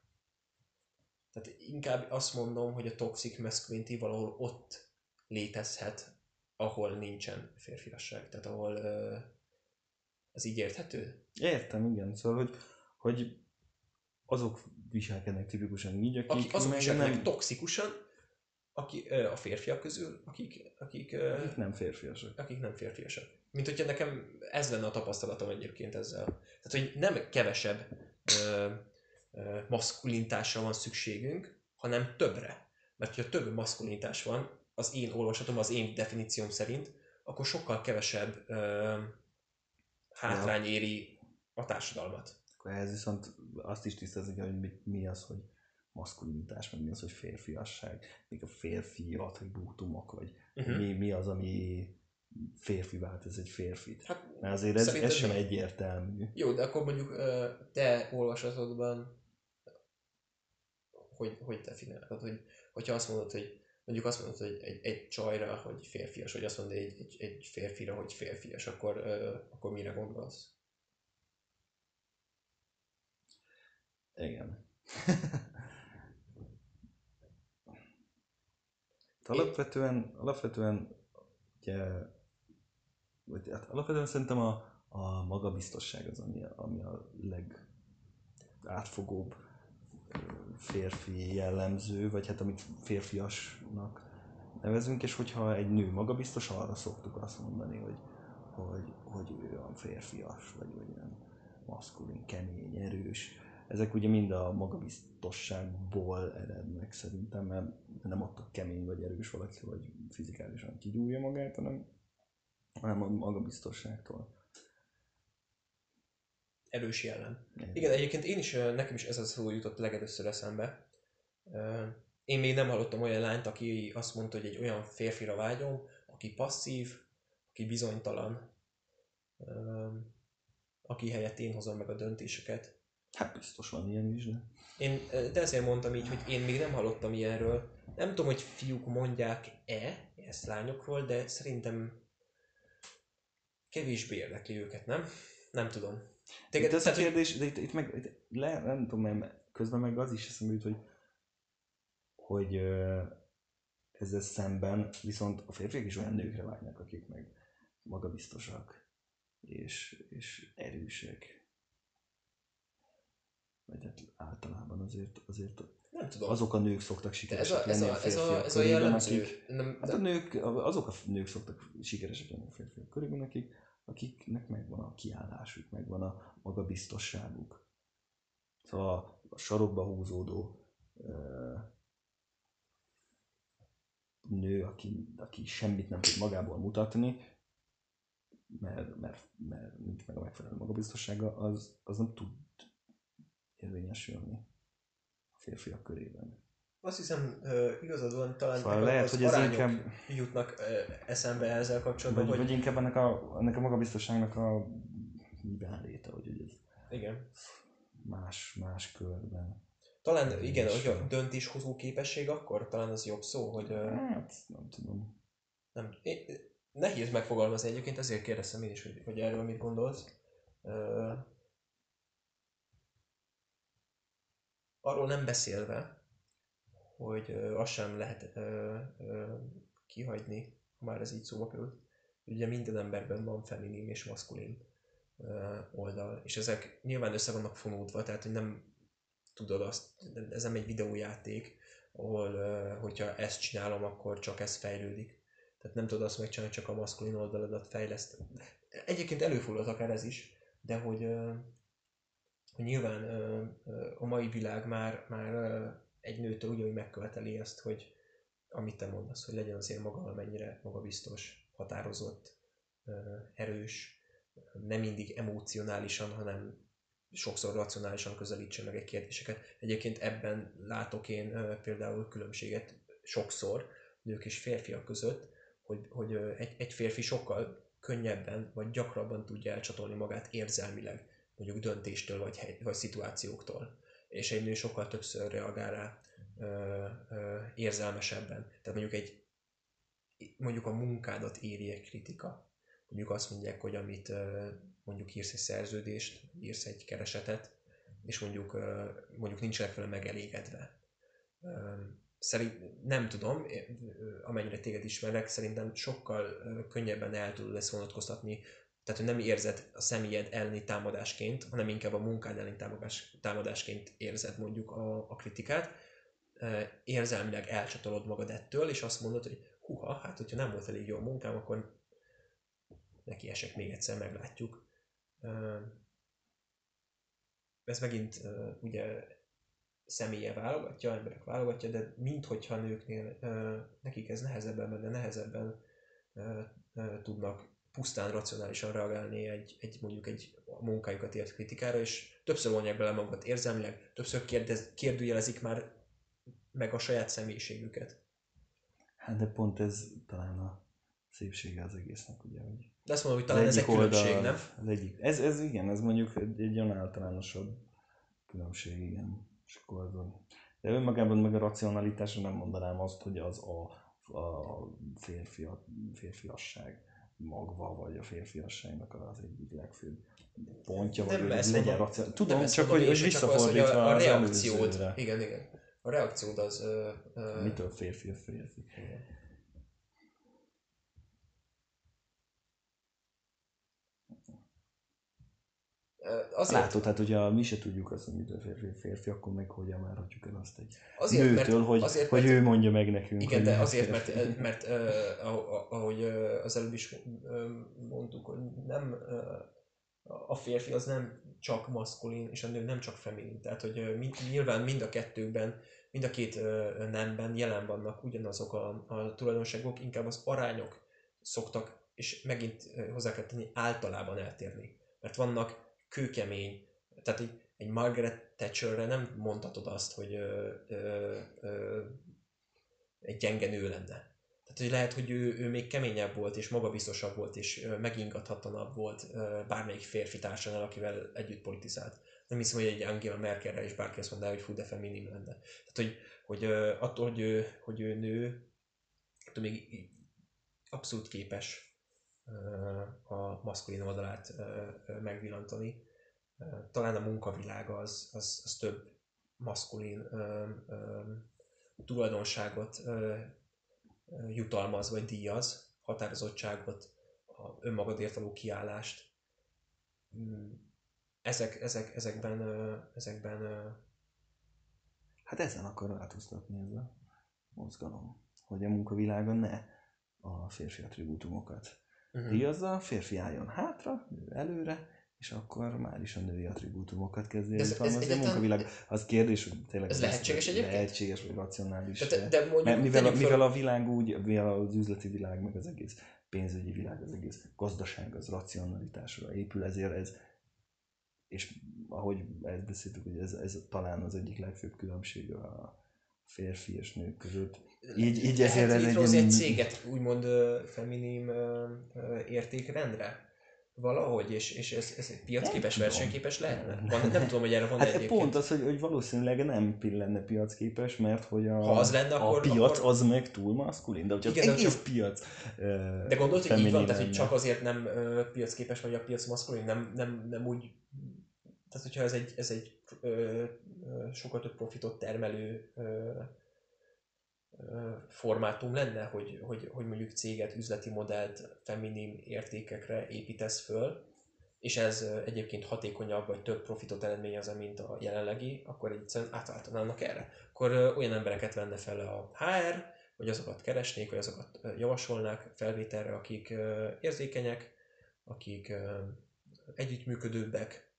Tehát inkább azt mondom, hogy a toxic masculinity valahol ott létezhet, ahol nincsen férfiasság. Tehát ahol ez így érthető? Értem, igen. Szóval, hogy, hogy azok viselkednek tipikusan így, akik, akik azok viselkednek nem... toxikusan, aki, a férfiak közül, akik, akik, akik nem férfiasak. Akik nem férfiasak. Mint hogyha nekem ez lenne a tapasztalatom egyébként ezzel. Tehát, hogy nem kevesebb ö, ö, maszkulintásra van szükségünk, hanem többre. Mert ha több maszkulinitás van, az én olvasatom, az én definícióm szerint, akkor sokkal kevesebb ö, hátrány éri a társadalmat. Akkor ehhez viszont azt is tisztázni kell, hogy mi, mi az, hogy maszkulinitás, meg mi az, hogy férfiasság, még a férfi attribútumok, vagy uh-huh. mi, mi az, ami férfi vált ez egy férfit. Hát, Mert azért ez, ez sem egyértelmű. Jó, de akkor mondjuk te olvasatodban hogy, hogy definiálod, hogy, hogyha azt mondod, hogy mondjuk azt mondod, hogy egy, egy csajra, hogy férfias, vagy azt mondod egy, egy, egy férfira, hogy férfias, akkor, akkor mire gondolsz? Igen. [laughs] alapvetően, alapvetően ugye, vagy hát alapvetően szerintem a, a magabiztosság az, ami, ami a legátfogóbb férfi jellemző, vagy hát amit férfiasnak nevezünk, és hogyha egy nő magabiztos, arra szoktuk azt mondani, hogy, hogy, hogy ő olyan férfias, vagy olyan maszkulin, kemény, erős ezek ugye mind a magabiztosságból erednek szerintem, mert nem attól kemény vagy erős valaki, vagy fizikálisan kigyújja magát, hanem, hanem a magabiztosságtól. Erős jellem. Igen. Igen, egyébként én is, nekem is ez a szó jutott legelőször eszembe. Én még nem hallottam olyan lányt, aki azt mondta, hogy egy olyan férfira vágyom, aki passzív, aki bizonytalan, aki helyett én hozom meg a döntéseket. Hát biztos van ilyen is, de... Én de ezért mondtam így, hogy én még nem hallottam ilyenről. Nem tudom, hogy fiúk mondják-e ezt lányokról, de szerintem kevésbé érdekli őket, nem? Nem tudom. Téged, itt ez a kérdés, de itt, itt meg, itt, le, nem tudom, mert közben meg az is eszembe jut, hogy, hogy ezzel szemben viszont a férfiak is olyan nőkre vágynak, akik meg magabiztosak és, és erősek vagy hát általában azért, azért nem tudom. azok a nők szoktak sikeresek ez a, lenni a, a férfiak ez a, a jellemző. Akik, nem, hát a nők, azok a nők szoktak sikeresek lenni a férfiak körében, akik, akiknek megvan a kiállásuk, megvan a magabiztosságuk. Szóval a sarokba húzódó uh, nő, aki, aki semmit nem tud magából mutatni, mert, mert, mert nincs meg a megfelelő magabiztossága, az, az nem tud érvényesülni a férfiak körében. Azt hiszem, igazad van, talán szóval lehet, hogy ez inkább... jutnak eszembe ezzel kapcsolatban. Vagy, hogy... vagy inkább ennek a, ennek a magabiztosságnak a miben léte, hogy ez igen. más, más körben. Talán igen, hogy a döntéshozó képesség akkor talán az jobb szó, hogy... Hát, nem tudom. Nem, én, nehéz megfogalmazni egyébként, ezért kérdeztem én is, hogy, hogy erről mit gondolsz. Arról nem beszélve, hogy azt sem lehet ö, ö, kihagyni, ha már ez így szóba került. Ugye minden emberben van feminin és maszkulin ö, oldal, és ezek nyilván össze vannak fonódva, tehát hogy nem tudod azt, ez nem egy videójáték, ahol ö, hogyha ezt csinálom, akkor csak ez fejlődik. Tehát nem tudod azt megcsinálni, csak a maszkulin oldaladat fejleszt. Egyébként előfordult akár ez is, de hogy hogy nyilván a mai világ már, már egy nőtől ugyanúgy megköveteli ezt, hogy amit te mondasz, hogy legyen azért maga amennyire magabiztos, határozott, erős, nem mindig emocionálisan, hanem sokszor racionálisan közelítse meg egy kérdéseket. Egyébként ebben látok én például különbséget sokszor nők és férfiak között, hogy, hogy egy, egy férfi sokkal könnyebben vagy gyakrabban tudja elcsatolni magát érzelmileg, mondjuk döntéstől vagy, hely, vagy szituációktól. És egy nő sokkal többször reagál rá ö, ö, érzelmesebben. Tehát mondjuk egy mondjuk a munkádat éri egy kritika. Mondjuk azt mondják, hogy amit mondjuk írsz egy szerződést, írsz egy keresetet, és mondjuk, mondjuk nincsenek vele megelégedve. Szerint, nem tudom, amennyire téged ismerek, szerintem sokkal könnyebben el tudod ezt vonatkoztatni, tehát hogy nem érzed a személyed elleni támadásként, hanem inkább a munkád elleni támadás, támadásként érzed mondjuk a, a kritikát, érzelmileg elcsatolod magad ettől, és azt mondod, hogy huha, hát hogyha nem volt elég jó a munkám, akkor neki esek még egyszer, meglátjuk. Ez megint ugye személye válogatja, emberek válogatja, de minthogyha nőknél nekik ez nehezebben menne, nehezebben tudnak pusztán racionálisan reagálni egy, egy mondjuk egy a munkájukat ért kritikára, és többször vonják bele magukat érzelmileg, többször kérdez, kérdőjelezik már meg a saját személyiségüket. Hát de pont ez talán a szépsége az egésznek, ugye, hogy de azt mondom, hogy talán ez egy különbség, oldal, nem? Az egyik. Ez, ez igen, ez mondjuk egy, egy olyan általánosabb különbség, igen. És akkor. De önmagában meg a racionalitásra nem mondanám azt, hogy az a, a férfi, férfiasság magva, vagy a férfiasságnak az egyik legfőbb pontja, nem vagy hogy legyen racionális. Tudom, csak hogy, hogy visszafordítva a, a reakciód, igen, igen. A reakciód az... Uh, Mitől férfi a férfi? Igen. Azért... Látod, hát ugye mi se tudjuk azt, hogy mitől férfi, férfi, akkor meg hogyan várhatjuk el azt egy azért, nőtől, mert, hogy, azért, hogy mert, ő mondja meg nekünk. Igen, de azért, mert, [laughs] mert, mert uh, ahogy az előbb is mondtuk, hogy nem uh, a férfi az nem csak maszkulin, és a nő nem csak feminin. Tehát, hogy uh, nyilván mind a kettőben, mind a két uh, nemben jelen vannak ugyanazok a, a tulajdonságok, inkább az arányok szoktak, és megint hozzá kell tenni, általában eltérni. Mert vannak kőkemény, tehát egy, egy Margaret Thatcherre nem mondhatod azt, hogy ö, ö, ö, egy gyenge nő lenne. Tehát, hogy lehet, hogy ő, ő még keményebb volt, és magabiztosabb volt, és megingathatatlanabb volt bármelyik férfi társadalom, akivel együtt politizált. Nem hiszem, hogy egy Angela Merkelre is bárki azt mondaná, hogy fú, de feminim lenne. Tehát, hogy, hogy attól, hogy ő, hogy ő nő, attól még abszolút képes a maszkulin oldalát megvillantani. Talán a munkavilága az, az, az több maszkulin tulajdonságot jutalmaz vagy díjaz, határozottságot, a önmagadért való kiállást. Mm, ezek, ezek, ezekben, ezekben Hát ezen akar változtatni ez a mozgalom, hogy a munkavilágon ne a férfi attribútumokat uh-huh. díjazza, a férfi álljon hátra, előre, és akkor már is a női attribútumokat kezdi ez, ez, ez a munkavilág. Az kérdés, hogy tényleg ez lehetséges egyébként? Lehetséges, vagy racionális. De, de mondjuk, mert mivel, a, mivel a világ úgy, mivel az üzleti világ, meg az egész pénzügyi világ, az egész gazdaság, az racionalitásra épül, ezért ez, és ahogy ezt beszéltük, hogy ez, ez talán az egyik legfőbb különbség a férfi és nők között, így, így ezért ez egy, egy céget úgymond uh, feminim uh, értékrendre? Valahogy, és, és ez, ez piacképes, versenyképes lehetne? Van, nem tudom, hogy erre van hát egyébként. pont az, hogy, hogy valószínűleg nem lenne piacképes, mert hogy a, ha az lenne, akkor, a piac akkor... az meg túl maszkulin, de hogyha igen, az egész csak... piac uh, De gondolod, hogy így van, tehát hogy csak azért nem uh, piacképes, vagy a piac maszkulin, nem, nem, nem úgy tehát hogyha ez egy, ez egy ö, ö, sokkal több profitot termelő ö, formátum lenne, hogy, hogy, hogy mondjuk céget, üzleti modellt feminim értékekre építesz föl, és ez egyébként hatékonyabb, vagy több profitot eredményez, mint a jelenlegi, akkor egyszerűen átváltanának erre. Akkor olyan embereket venne fel a HR, vagy azokat keresnék, vagy azokat javasolnák felvételre, akik érzékenyek, akik együttműködőbbek.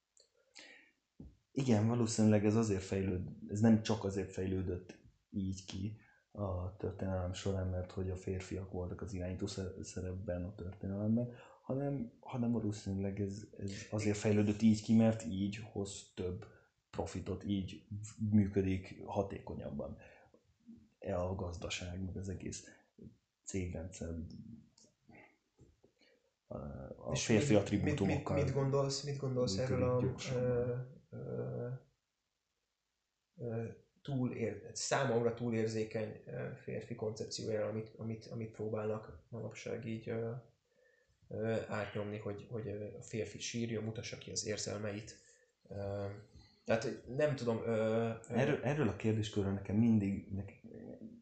Igen, valószínűleg ez azért fejlőd, ez nem csak azért fejlődött így ki, a történelem során, mert hogy a férfiak voltak az irányító szerepben a történelemben, hanem, hanem valószínűleg ez, ez azért fejlődött így ki, mert így hoz több profitot, így működik hatékonyabban e a gazdaság, meg az egész cégrendszer. a férfi mit, attribútumokkal. Mit, mit, mit, gondolsz, mit gondolsz erről a ö, túlér, számomra túlérzékeny férfi koncepciójára, amit, amit, amit próbálnak manapság így ö, átnyomni, hogy, hogy a férfi sírja, mutassa ki az érzelmeit. Tehát nem tudom... Erről, erről a kérdéskörről nekem mindig, nekem,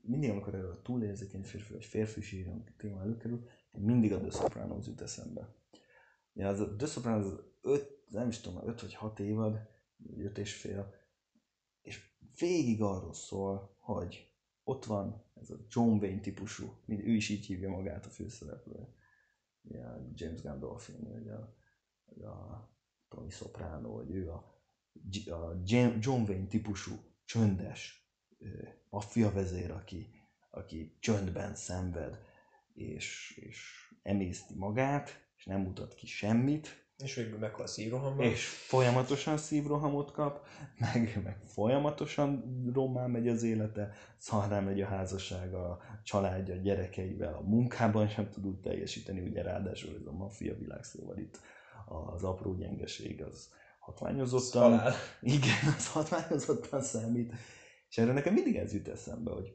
mindig amikor erről a túlérzékeny férfi vagy férfi sírja téma előkerül, mindig a The Sopranos jut eszembe. Ja, az a The Sopranos öt, nem is tudom, öt vagy hat évad, öt és fél, és végig arról szól, hogy ott van ez a John Wayne típusú, mint ő is így hívja magát a főszereplő. Ja, James Gandolfini, vagy a, a Tony Soprano, vagy ő a, a John Wayne típusú csöndes maffia vezér, aki, aki csöndben szenved, és, és emészti magát, és nem mutat ki semmit. És végül meghal szívrohamban. És folyamatosan szívrohamot kap, meg, meg folyamatosan rommá megy az élete, szarrá megy a házassága, a családja, a gyerekeivel, a munkában sem tud úgy teljesíteni, ugye ráadásul ez a maffia világ, szóval itt az apró gyengeség az hatványozottan, Szalál. igen, [laughs] az hatványozottan számít, és erre nekem mindig ez jut eszembe, hogy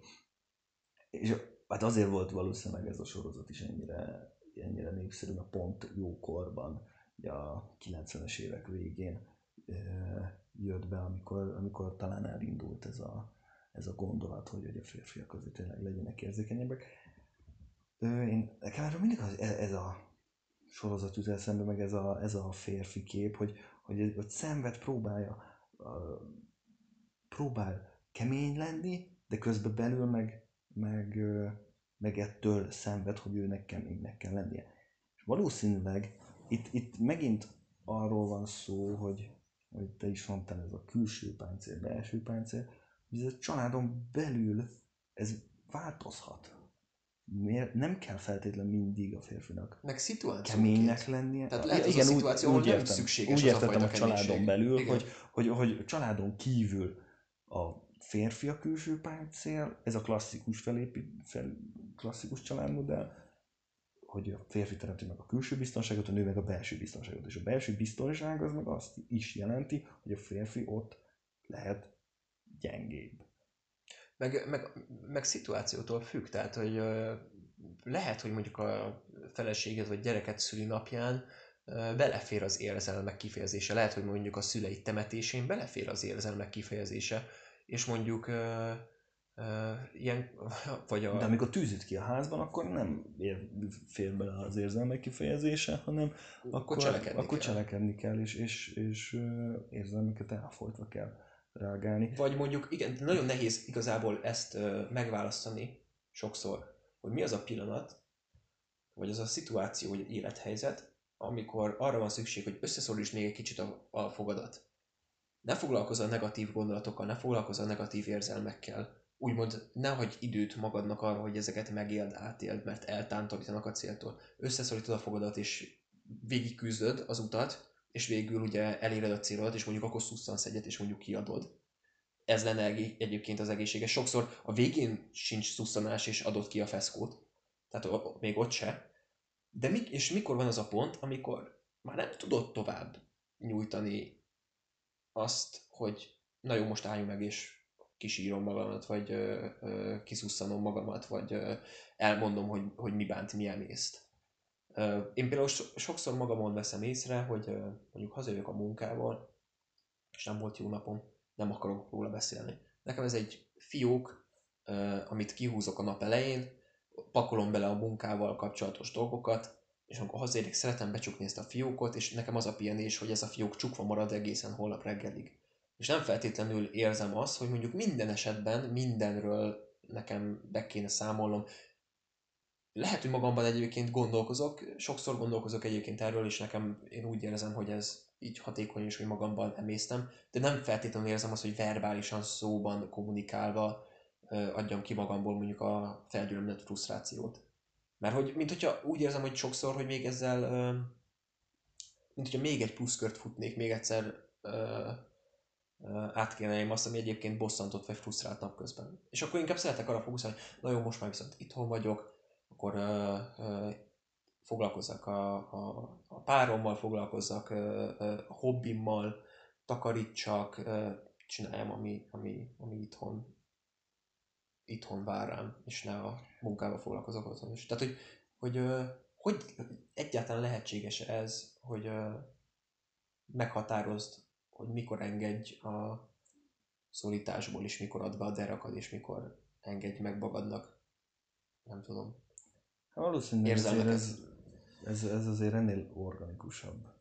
és hát azért volt valószínűleg ez a sorozat is ennyire, ennyire népszerű, mert pont jókorban, a 90-es évek végén jött be, amikor, amikor talán elindult ez a, ez a gondolat, hogy, hogy a férfiak azért tényleg legyenek érzékenyebbek. Én, nekem erről mindig az, ez a sorozat jut eszembe, meg ez a, ez a férfi kép, hogy, hogy, hogy szenved próbálja, próbál kemény lenni, de közben belül meg, meg, meg ettől szenved, hogy őnek keménynek kell lennie. És valószínűleg itt, itt megint arról van szó, hogy, hogy te is mondtál, ez a külső páncél, belső páncél, hogy ez a családon belül ez változhat. Miért? Nem kell feltétlenül mindig a férfinak Meg keménynek lennie. Tehát lehet igen, az a szituáció, úgy, úgy értem, szükséges úgy értettem a, a családon belül, hogy, hogy, hogy családon kívül a férfi a külső páncél, ez a klasszikus felépít, fel, klasszikus családmodell, hogy a férfi teremti meg a külső biztonságot, a nő meg a belső biztonságot. És a belső biztonság az meg azt is jelenti, hogy a férfi ott lehet gyengébb. Meg, meg, meg szituációtól függ, tehát hogy lehet, hogy mondjuk a feleséged vagy gyereket szüli napján belefér az érzelmek kifejezése. Lehet, hogy mondjuk a szülei temetésén belefér az érzelmek kifejezése és mondjuk uh, ilyen, vagy a... De amikor tűzít ki a házban, akkor nem ér, fér bele az érzelmek kifejezése, hanem akkor, akkor cselekedni, akkor kell. cselekedni kell, és, és, és érzelmeket elfolytva kell reagálni. Vagy mondjuk, igen, nagyon nehéz igazából ezt megválasztani sokszor, hogy mi az a pillanat, vagy az a szituáció, vagy élethelyzet, amikor arra van szükség, hogy összeszorítsd még egy kicsit a, a fogadat ne foglalkozz a negatív gondolatokkal, ne foglalkozz a negatív érzelmekkel. Úgymond ne hagyj időt magadnak arra, hogy ezeket megéld, átéld, mert eltántorítanak a céltól. Összeszorítod a fogadat, és végigküzdöd az utat, és végül ugye eléred a célodat, és mondjuk akkor szusszansz egyet, és mondjuk kiadod. Ez lenne egyébként az egészséges. Sokszor a végén sincs szusszanás, és adod ki a feszkót. Tehát még ott se. De mi, és mikor van az a pont, amikor már nem tudod tovább nyújtani azt, hogy na jó, most álljunk meg, és kisírom magamat, vagy ö, ö, kiszusszanom magamat, vagy ö, elmondom, hogy, hogy mi bánt, milyen észt. Ö, én például so- sokszor magamon veszem észre, hogy ö, mondjuk hazajövök a munkából, és nem volt jó napom, nem akarok róla beszélni. Nekem ez egy fiók, ö, amit kihúzok a nap elején, pakolom bele a munkával kapcsolatos dolgokat, és amikor hazérek, szeretem becsukni ezt a fiókot, és nekem az a pihenés, hogy ez a fiók csukva marad egészen holnap reggelig. És nem feltétlenül érzem azt, hogy mondjuk minden esetben mindenről nekem be kéne számolnom. Lehet, hogy magamban egyébként gondolkozok, sokszor gondolkozok egyébként erről, és nekem én úgy érzem, hogy ez így hatékony is, hogy magamban emésztem, de nem feltétlenül érzem azt, hogy verbálisan, szóban, kommunikálva adjam ki magamból mondjuk a felgyűlömlett frusztrációt. Mert hogy, mint hogyha úgy érzem, hogy sokszor, hogy még ezzel, mint hogyha még egy pluszkört futnék, még egyszer át kéne azt, ami egyébként bosszantott vagy frusztrált napközben. És akkor inkább szeretek arra fókuszálni, na jó, most már viszont itthon vagyok, akkor foglalkozzak a, a, a párommal, foglalkozzak a hobbimmal, takarítsak, csináljam, ami, ami, ami itthon, itthon vár rám, és ne a munkával foglalkozok otthon is. Tehát, hogy, hogy, hogy egyáltalán lehetséges ez, hogy meghatározd, hogy mikor engedj a szorításból, és mikor ad be a derakad, és mikor engedj meg magadnak, nem tudom, hát valószínűleg ez, ez, ez azért ennél organikusabb.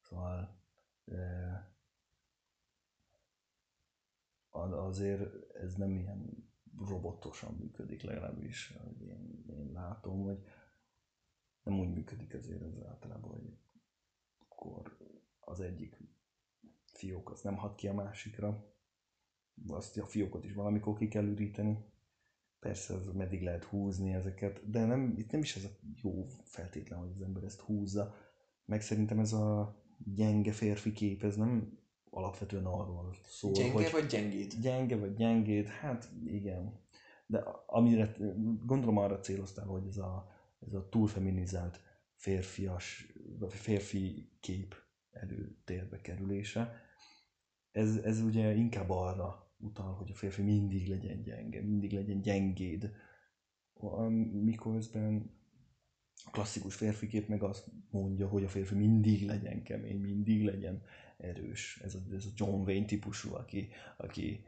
Szóval azért ez nem ilyen robotosan működik legalábbis, hogy én, én látom, hogy nem úgy működik azért ez általában, hogy akkor az egyik fiók az nem hat ki a másikra, azt a fiókot is valamikor ki kell üríteni. Persze, az meddig lehet húzni ezeket, de nem, itt nem is ez a jó feltétlen, hogy az ember ezt húzza. Meg szerintem ez a gyenge férfi kép, ez nem alapvetően arról szól, Gyenge hogy... vagy gyengét? Gyenge vagy gyengét, hát igen. De amire gondolom arra céloztál, hogy ez a, ez a túlfeminizált férfias, férfi kép előtérbe kerülése, ez, ez ugye inkább arra utal, hogy a férfi mindig legyen gyenge, mindig legyen gyengéd, miközben a klasszikus férfi kép meg azt mondja, hogy a férfi mindig legyen kemény, mindig legyen erős. Ez a, ez a John Wayne típusú, aki, aki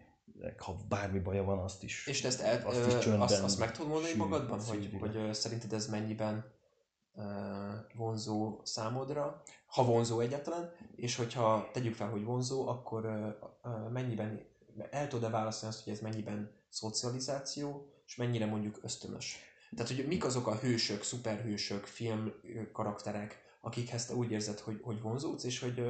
ha bármi baja van, azt is És ezt, el, azt, is csöndben, azt, azt meg tudod mondani magadban, hogy, hogy szerinted ez mennyiben vonzó számodra, ha vonzó egyáltalán, és hogyha tegyük fel, hogy vonzó, akkor mennyiben el tudod-e választani azt, hogy ez mennyiben szocializáció, és mennyire mondjuk ösztönös. Tehát, hogy mik azok a hősök, szuperhősök, film karakterek, akikhez te úgy érzed, hogy, hogy vonzódsz, és hogy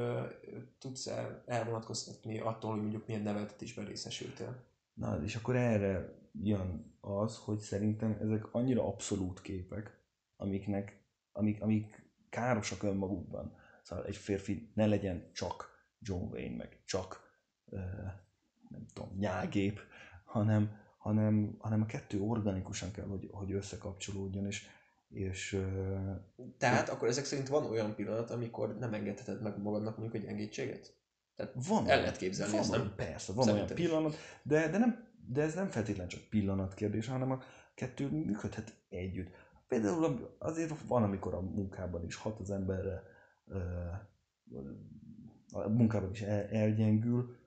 tudsz el, elvonatkoztatni attól, hogy mondjuk milyen neveltetésben részesültél. Na, és akkor erre jön az, hogy szerintem ezek annyira abszolút képek, amiknek, amik, amik károsak önmagukban. Szóval egy férfi ne legyen csak John Wayne, meg csak nem tudom, nyálgép, hanem, hanem, hanem a kettő organikusan kell, hogy, hogy összekapcsolódjon, és, és Tehát akkor ezek szerint van olyan pillanat, amikor nem engedheted meg magadnak mondjuk egy engedtséget? Tehát van, el lehet képzelni van, ezt, nem? Persze, van Szerintem olyan pillanat, de, de, nem, de ez nem feltétlenül csak pillanat kérdés, hanem a kettő működhet együtt. Például azért van, amikor a munkában is hat az emberre, a munkában is el, elgyengül,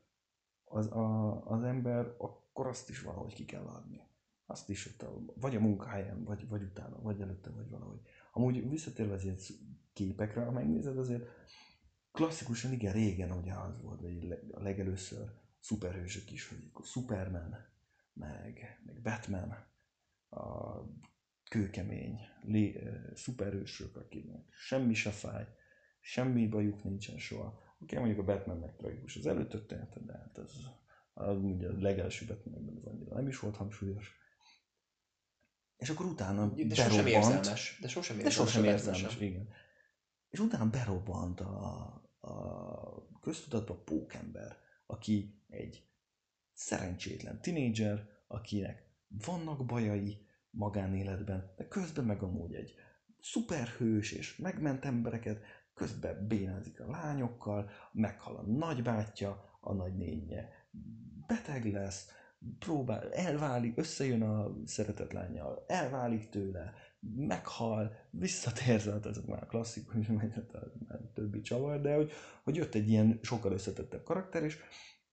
az, a, az ember, akkor azt is valahogy ki kell adni. Azt is a, vagy a munkahelyen, vagy, vagy utána, vagy előtte, vagy valahogy. Amúgy visszatérve az ilyen képekre, ha megnézed, azért klasszikusan igen régen ugye az volt, hogy a legelőször szuperhősök is, hogy Superman, meg, meg Batman, a kőkemény, lé, szuperhősök, akinek semmi se fáj, semmi bajuk nincsen soha. Oké, mondjuk a Batmannek tragikus az előtörténete, de hát ez az ugye a legelső Batmanben az annyira nem is volt hangsúlyos. És akkor utána de. Sosem érzelmes. De sosem érzelmes. De sosem érzelmes, igen. És utána berobbant a, a köztudatba pókember, aki egy szerencsétlen tinédzser, akinek vannak bajai magánéletben, de közben meg amúgy egy szuperhős, és megment embereket, közben bénázik a lányokkal, meghal a nagybátyja, a nagynénye beteg lesz, próbál, elválik, összejön a szeretett lányjal, elválik tőle, meghal, visszatér, ezek már klasszikus, [laughs] vagy hát a többi csavar, de hogy, hogy jött egy ilyen sokkal összetettebb karakter, és,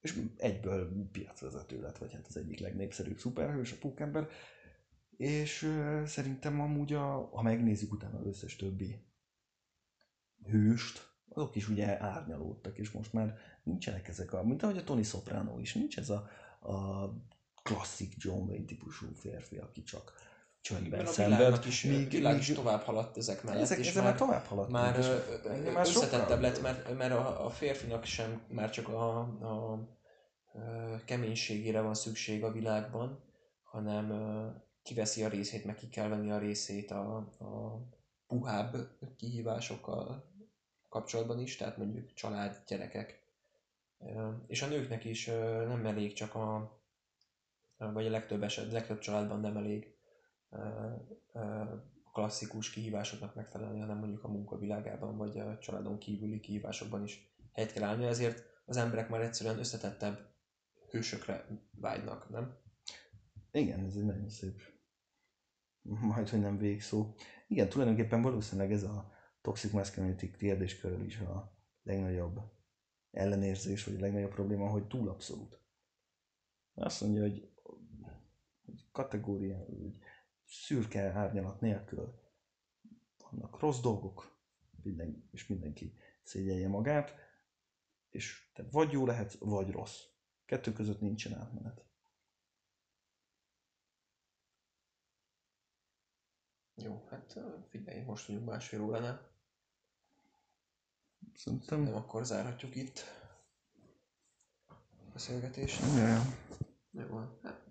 és egyből piacvezető lett, vagy hát az egyik legnépszerűbb szuperhős, a Pókember, és szerintem amúgy, a, ha megnézzük utána az összes többi hőst, azok is ugye árnyalódtak, és most már nincsenek ezek a, mint ahogy a Tony Soprano is, nincs ez a, a klasszik John Wayne típusú férfi, aki csak csöndben szenved. is, még, világ is tovább haladt ezek mellett. Ezek, és már, tovább haladt. Már, már összetettebb lett, mert, mert a, a férfinak sem már csak a, a, a keménységére van szükség a világban, hanem kiveszi a részét, meg ki kell venni a részét a, a puhább kihívásokkal kapcsolatban is, tehát mondjuk család, gyerekek. És a nőknek is nem elég csak a, vagy a legtöbb eset, legtöbb családban nem elég klasszikus kihívásoknak megfelelni, hanem mondjuk a munkavilágában vagy a családon kívüli kihívásokban is helyt kell állni, ezért az emberek már egyszerűen összetettebb hősökre vágynak, nem? Igen, ez egy nagyon szép, majd hogy nem végszó. Igen, tulajdonképpen valószínűleg ez a toxic masculinity kérdéskörül is a legnagyobb ellenérzés, vagy a legnagyobb probléma, hogy túl abszolút. Azt mondja, hogy, hogy kategória, hogy szürke árnyalat nélkül vannak rossz dolgok, minden, és mindenki szégyelje magát, és te vagy jó lehetsz, vagy rossz. Kettő között nincsen átmenet. Jó, hát figyelj, most vagyunk másfél óránál. Szerintem... Nem, akkor zárhatjuk itt a beszélgetést. Ja. Jó, hát